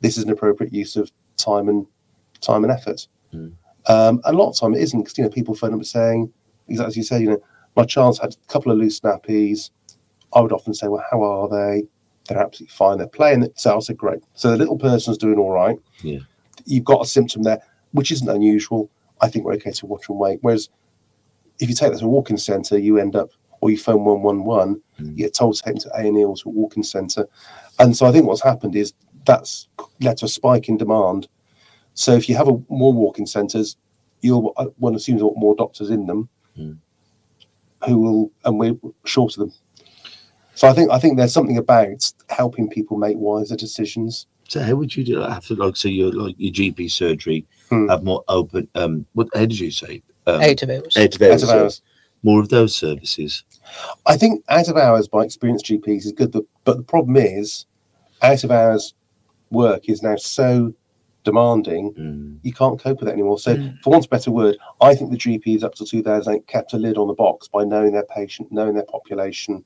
this is an appropriate use of time and time and effort. Mm. Um, a lot of time it isn't because you know people phone up saying exactly as you say, you know, my child's had a couple of loose nappies. I would often say, well, how are they? They're absolutely fine. They're playing it. So I said, great. So the little person's doing all right. Yeah. You've got a symptom there, which isn't unusual. I think we're okay to watch and wait. Whereas if you take that to a walk-in centre, you end up, or you phone 111, Mm. you get told to take them to A&E or to a walk-in centre. And so I think what's happened is that's led to a spike in demand. So if you have a, more walk-in centres, you'll uh, one assumes want more doctors in them, Mm. Who will, and we're short of them. So I think I think there's something about helping people make wiser decisions. So how would you do that after like so your like your GP surgery Hmm. have more open um what how did you say? Um, Out of hours. out of Out hours, of hours. more of those services. I think out of hours by experienced GPs is good, but, but the problem is out of hours work is now so demanding Mm. you can't cope with it anymore. So, Mm. for want of a better word, I think the GPs up to 2008 kept a lid on the box by knowing their patient, knowing their population,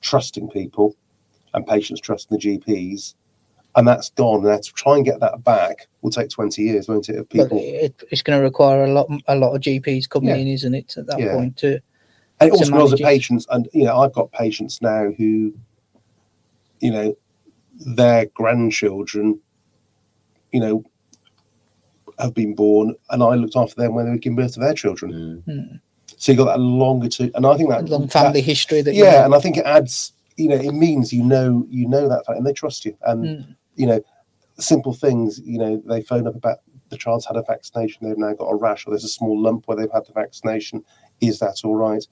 trusting people, and patients trusting the GPs. And that's gone. Now, to try and get that back will take 20 years, won't it? Of people. it, it's going to require a lot, a lot of GPs coming Yeah. in, isn't it? At that Yeah. point, too. and it to also involves the manage patients. And, you know, I've got patients now who, you know, their grandchildren, you know, have been born, and I looked after them when they were giving birth to their children. Mm. So you got that longer to, and I think that long that- family history that yeah, have. and I think it adds, you know, it means you know, you know that fact, and they trust you, and Mm. you know, simple things, you know, they phone up about the child's had a vaccination, they've now got a rash, or there's a small lump where they've had the vaccination. Is that all right?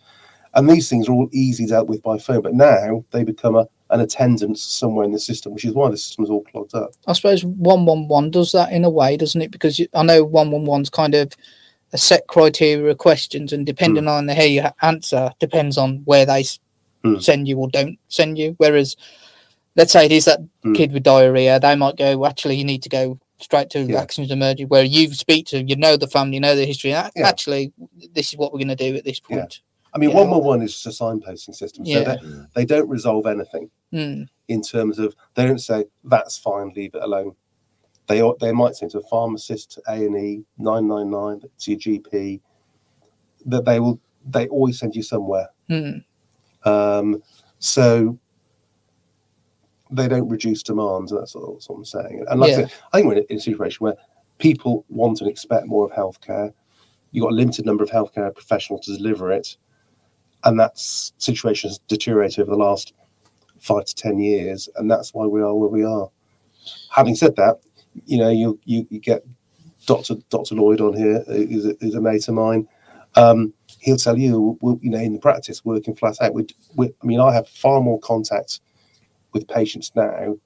And these things are all easy dealt with by phone, but now they become a, an attendance somewhere in the system, which is why the system is all clogged up. I suppose one one one does that in a way, doesn't it? Because you- I know one one one's kind of a set criteria of questions, and depending on the how you answer, depends on where they Hmm. send you or don't send you. Whereas, let's say it is that Hmm. kid with diarrhea, they might go, "Well, actually, you need to go straight to Yeah. vaccines emergency, where you speak to, you know the family, you know the history. And Yeah. Actually, this is what we're going to do at this point. I mean, Yeah. one one one is just a signposting system, so Yeah. they, they don't resolve anything. Mm. in terms of they don't say that's fine, leave it alone. They they might say to a pharmacist, A and E, nine nine nine, to your GP, that they will they always send you somewhere. Mm. Um, so they don't reduce demands. and That's what, that's what I'm saying. And like I, said, I think we're in a situation where people want and expect more of healthcare. You've got a limited number of healthcare professionals to deliver it, and that situation has deteriorated over the last five to ten years, and that's why we are where we are. Having said that, you know, you you, you get Doctor Doctor Lloyd on here, who's a, who's a mate of mine. Um, he'll tell you, we you know, in the practice, working flat out. We, we, I mean, I have far more contact with patients now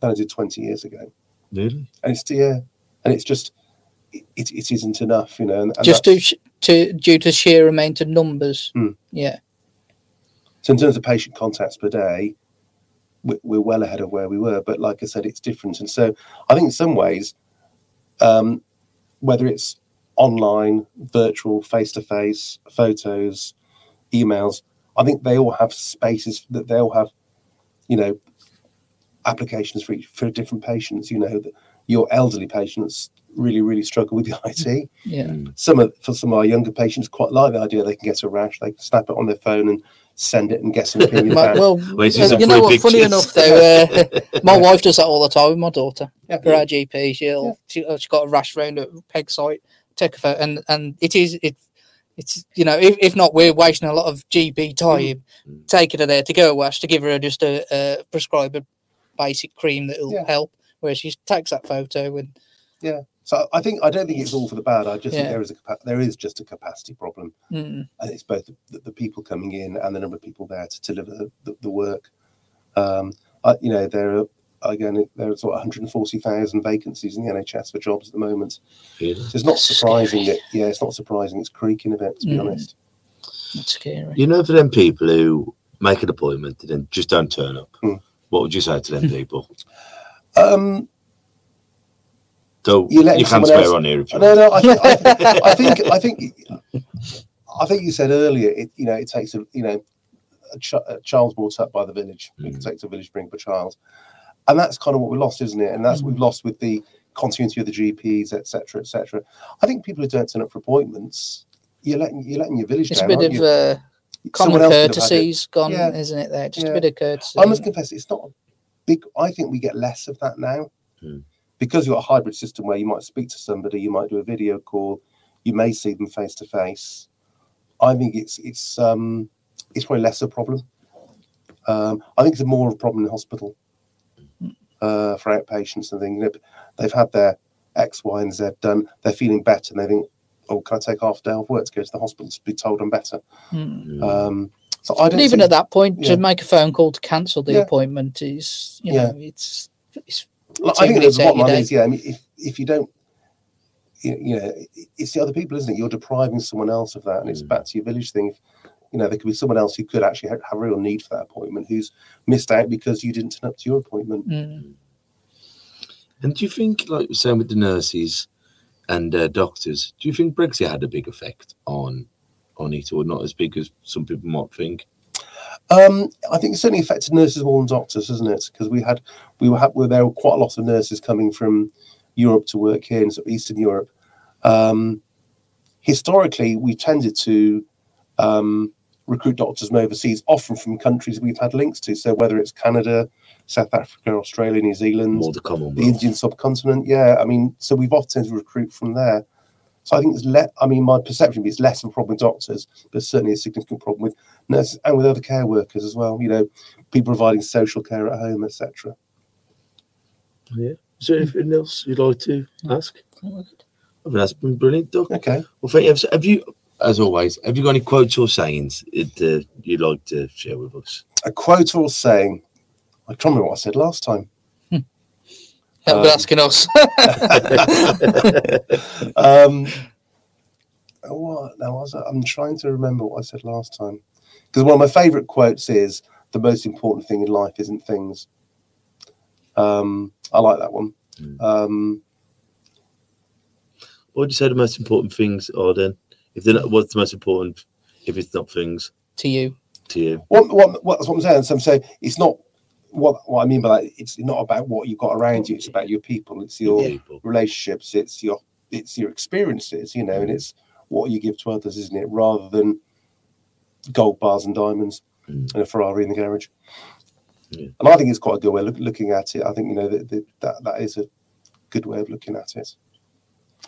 than I did 20 years ago, Really? and it's yeah, and it's just it, it, it isn't enough, you know. And, and Just to, sh- to due to sheer amount of numbers. Hmm. Yeah. so in terms of patient contacts per day, we're, we're well ahead of where we were. But like I said, it's different, and so I think in some ways, um, whether it's online, virtual, face to face, photos, emails, I think they all have spaces that they all have, you know, applications for each for different patients. You know, that your elderly patients really really struggle with the IT. Yeah. Some of for some of our younger patients quite like the idea they can get a rash, they can snap it on their phone and send it and get some opinion My- back. well, uh, is you know free what? Funny enough, though, uh, my wife does that all the time with my daughter. Yeah. For our GP, she'll she, oh, she's got a rash round at peg site, take a photo, and and it is it. It's you know if, if not we're wasting a lot of GP time Mm. taking her there to go wash to give her just a, a prescribe a basic cream that'll Yeah. help. Whereas she takes that photo and So I think I don't think it's all for the bad. I just think there is a there is just a capacity problem, mm, and it's both the, the people coming in and the number of people there to deliver the, the, the work. Um, I, you know, there are again there are sort of 140,000 vacancies in the NHS for jobs at the moment. Really? So it's not That's surprising that yeah, it's not surprising it's creaking a bit to be Mm. honest. that's scary. You know, for them people who make an appointment and then just don't turn up, Hmm. what would you say to them people? Um, So You you, can someone swear else- on here if you no, want. no, I, think- I, think- I think I think I think you said earlier. It you know it takes a you know a, ch- a child's brought up by the village. It Mm. takes a village to bring up a child, and that's kind of what we lost, isn't it? And that's what we've lost with the continuity of the GPs, etc., etc. I think people who don't turn up for appointments, you're letting you're letting your village It's a down. bit aren't of you? uh, common Someone else could have had it. courtesy's gone, Yeah. isn't it? There, just Yeah. a bit of courtesy. I must confess, it's not a big. I think we get less of that now Hmm. Because you've got a hybrid system where you might speak to somebody, you might do a video call, you may see them face to face. I think it's it's um it's probably less of a problem. Um, I think it's more of a problem in hospital uh, for outpatients and things. You know, they've had their X, Y, and Z done. They're feeling better, and they think, "Oh, can I take half a day off work to go to the hospital to be told I'm better?" Mm. Um, so I don't And even see- at that point, yeah. to make a phone call to cancel the Yeah. appointment is, you Yeah. know, it's, it's Like, I think the minutes out bottom your line is, yeah. I mean, if if you don't, you you know, it's the other people, isn't it? You're depriving someone else of that, and it's Mm. back to your village thing. You You know, there could be someone else who could actually have, have a real need for that appointment who's missed out because you didn't turn up to your appointment. Mm. And do you think, like same with the nurses and uh, doctors, do you think Brexit had a big effect on on it, or not as big as some people might think? Um, I think it certainly affected nurses more than doctors, isn't it? Because we had we were, ha- were there were quite a lot of nurses coming from Europe to work here in sort of Eastern Europe. Um, historically, we tended to um, recruit doctors from overseas, often from countries we've had links to. So whether it's Canada, South Africa, Australia, New Zealand, More the the Indian subcontinent. Yeah, I mean, so we've often recruit from there. So I think it's less. I mean, my perception is less of a problem with doctors, but certainly a significant problem with nurses and with other care workers as well. You know, people providing social care at home, etc. Yeah. Is there anything else you'd like to ask? I mean, that's been brilliant, Doc. Okay. Well, thank you. Have- Have you, as always, have you got any quotes or sayings that uh, you'd like to share with us? A quote or saying. I can't remember what I said last time. That'll Um, asking us. um, what? Now, was I, I'm trying to remember what I said last time. Because one of my favourite quotes is the most important thing in life isn't things. Um, I like that one. Mm. Um, What would you say the most important things are then? If they're not, what's the most important if it's not things to you. to you? what, what, what, that's what I'm saying. So I'm saying it's not what, what I mean by that. It's not about what you've got around you. It's about your people. It's your People. relationships. It's your it's your experiences. You know, and it's what you give to others, isn't it? Rather than gold bars and diamonds Mm. and a Ferrari in the garage. Yeah. And I think it's quite a good way of look, looking at it. I think you know that that, that that is a good way of looking at it.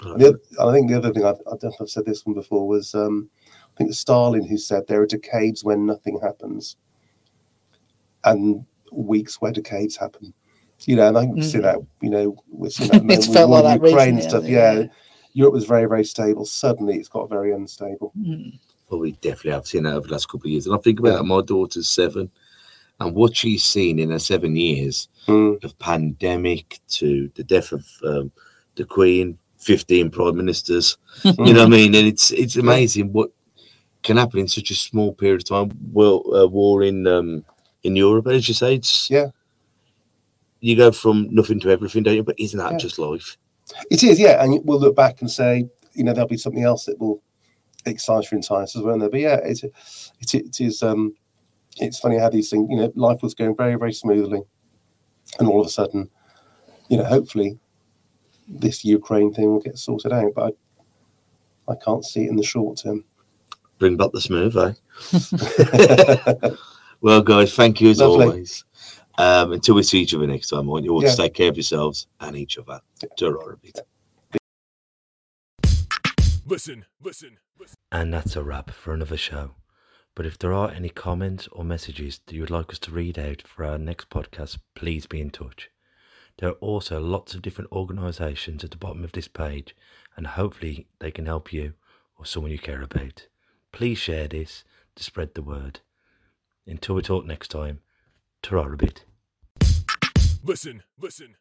Right. The, oth- I think the other thing I've, I don't know if I've said this one before was um, I think it's Stalin who said there are decades when nothing happens, and weeks where decades happen. You know, and I think we see Mm. that. You know, we're seeing that. It's with felt war like that Ukraine and recently, stuff. hasn't Yeah. Europe was very very stable. Suddenly, it's got very unstable. Mm. Well, we definitely have seen that over the last couple of years. And I think about Yeah. that, my daughter's seven, and what she's seen in her seven years Mm. of pandemic to the death of um, the Queen, 15 prime ministers. you know what I mean? And it's it's amazing what can happen in such a small period of time. Well, uh, war in um, in Europe, and as you say, it's Yeah. You go from nothing to everything, don't you? But isn't that Yeah. just life? It is, yeah, and we'll look back and say, you know, there'll be something else that will excite or entice us, won't there? But yeah, it, it, it is. Um, it's funny how these things, you know, life was going very, very smoothly, and all of a sudden, you know, hopefully, this Ukraine thing will get sorted out. But I, I can't see it in the short term. Bring back the smooth, eh? well, guys, thank you as Lovely. always. Um, until we see each other next time, I want you all Yeah. to take care of yourselves and each other. Ta-ra, bit. Listen, listen, listen. And that's a wrap for another show. But if there are any comments or messages that you would like us to read out for our next podcast, please be in touch. There are also lots of different organisations at the bottom of this page, and hopefully they can help you or someone you care about. Please share this to spread the word. Until we talk next time, ta a bit. Listen, listen.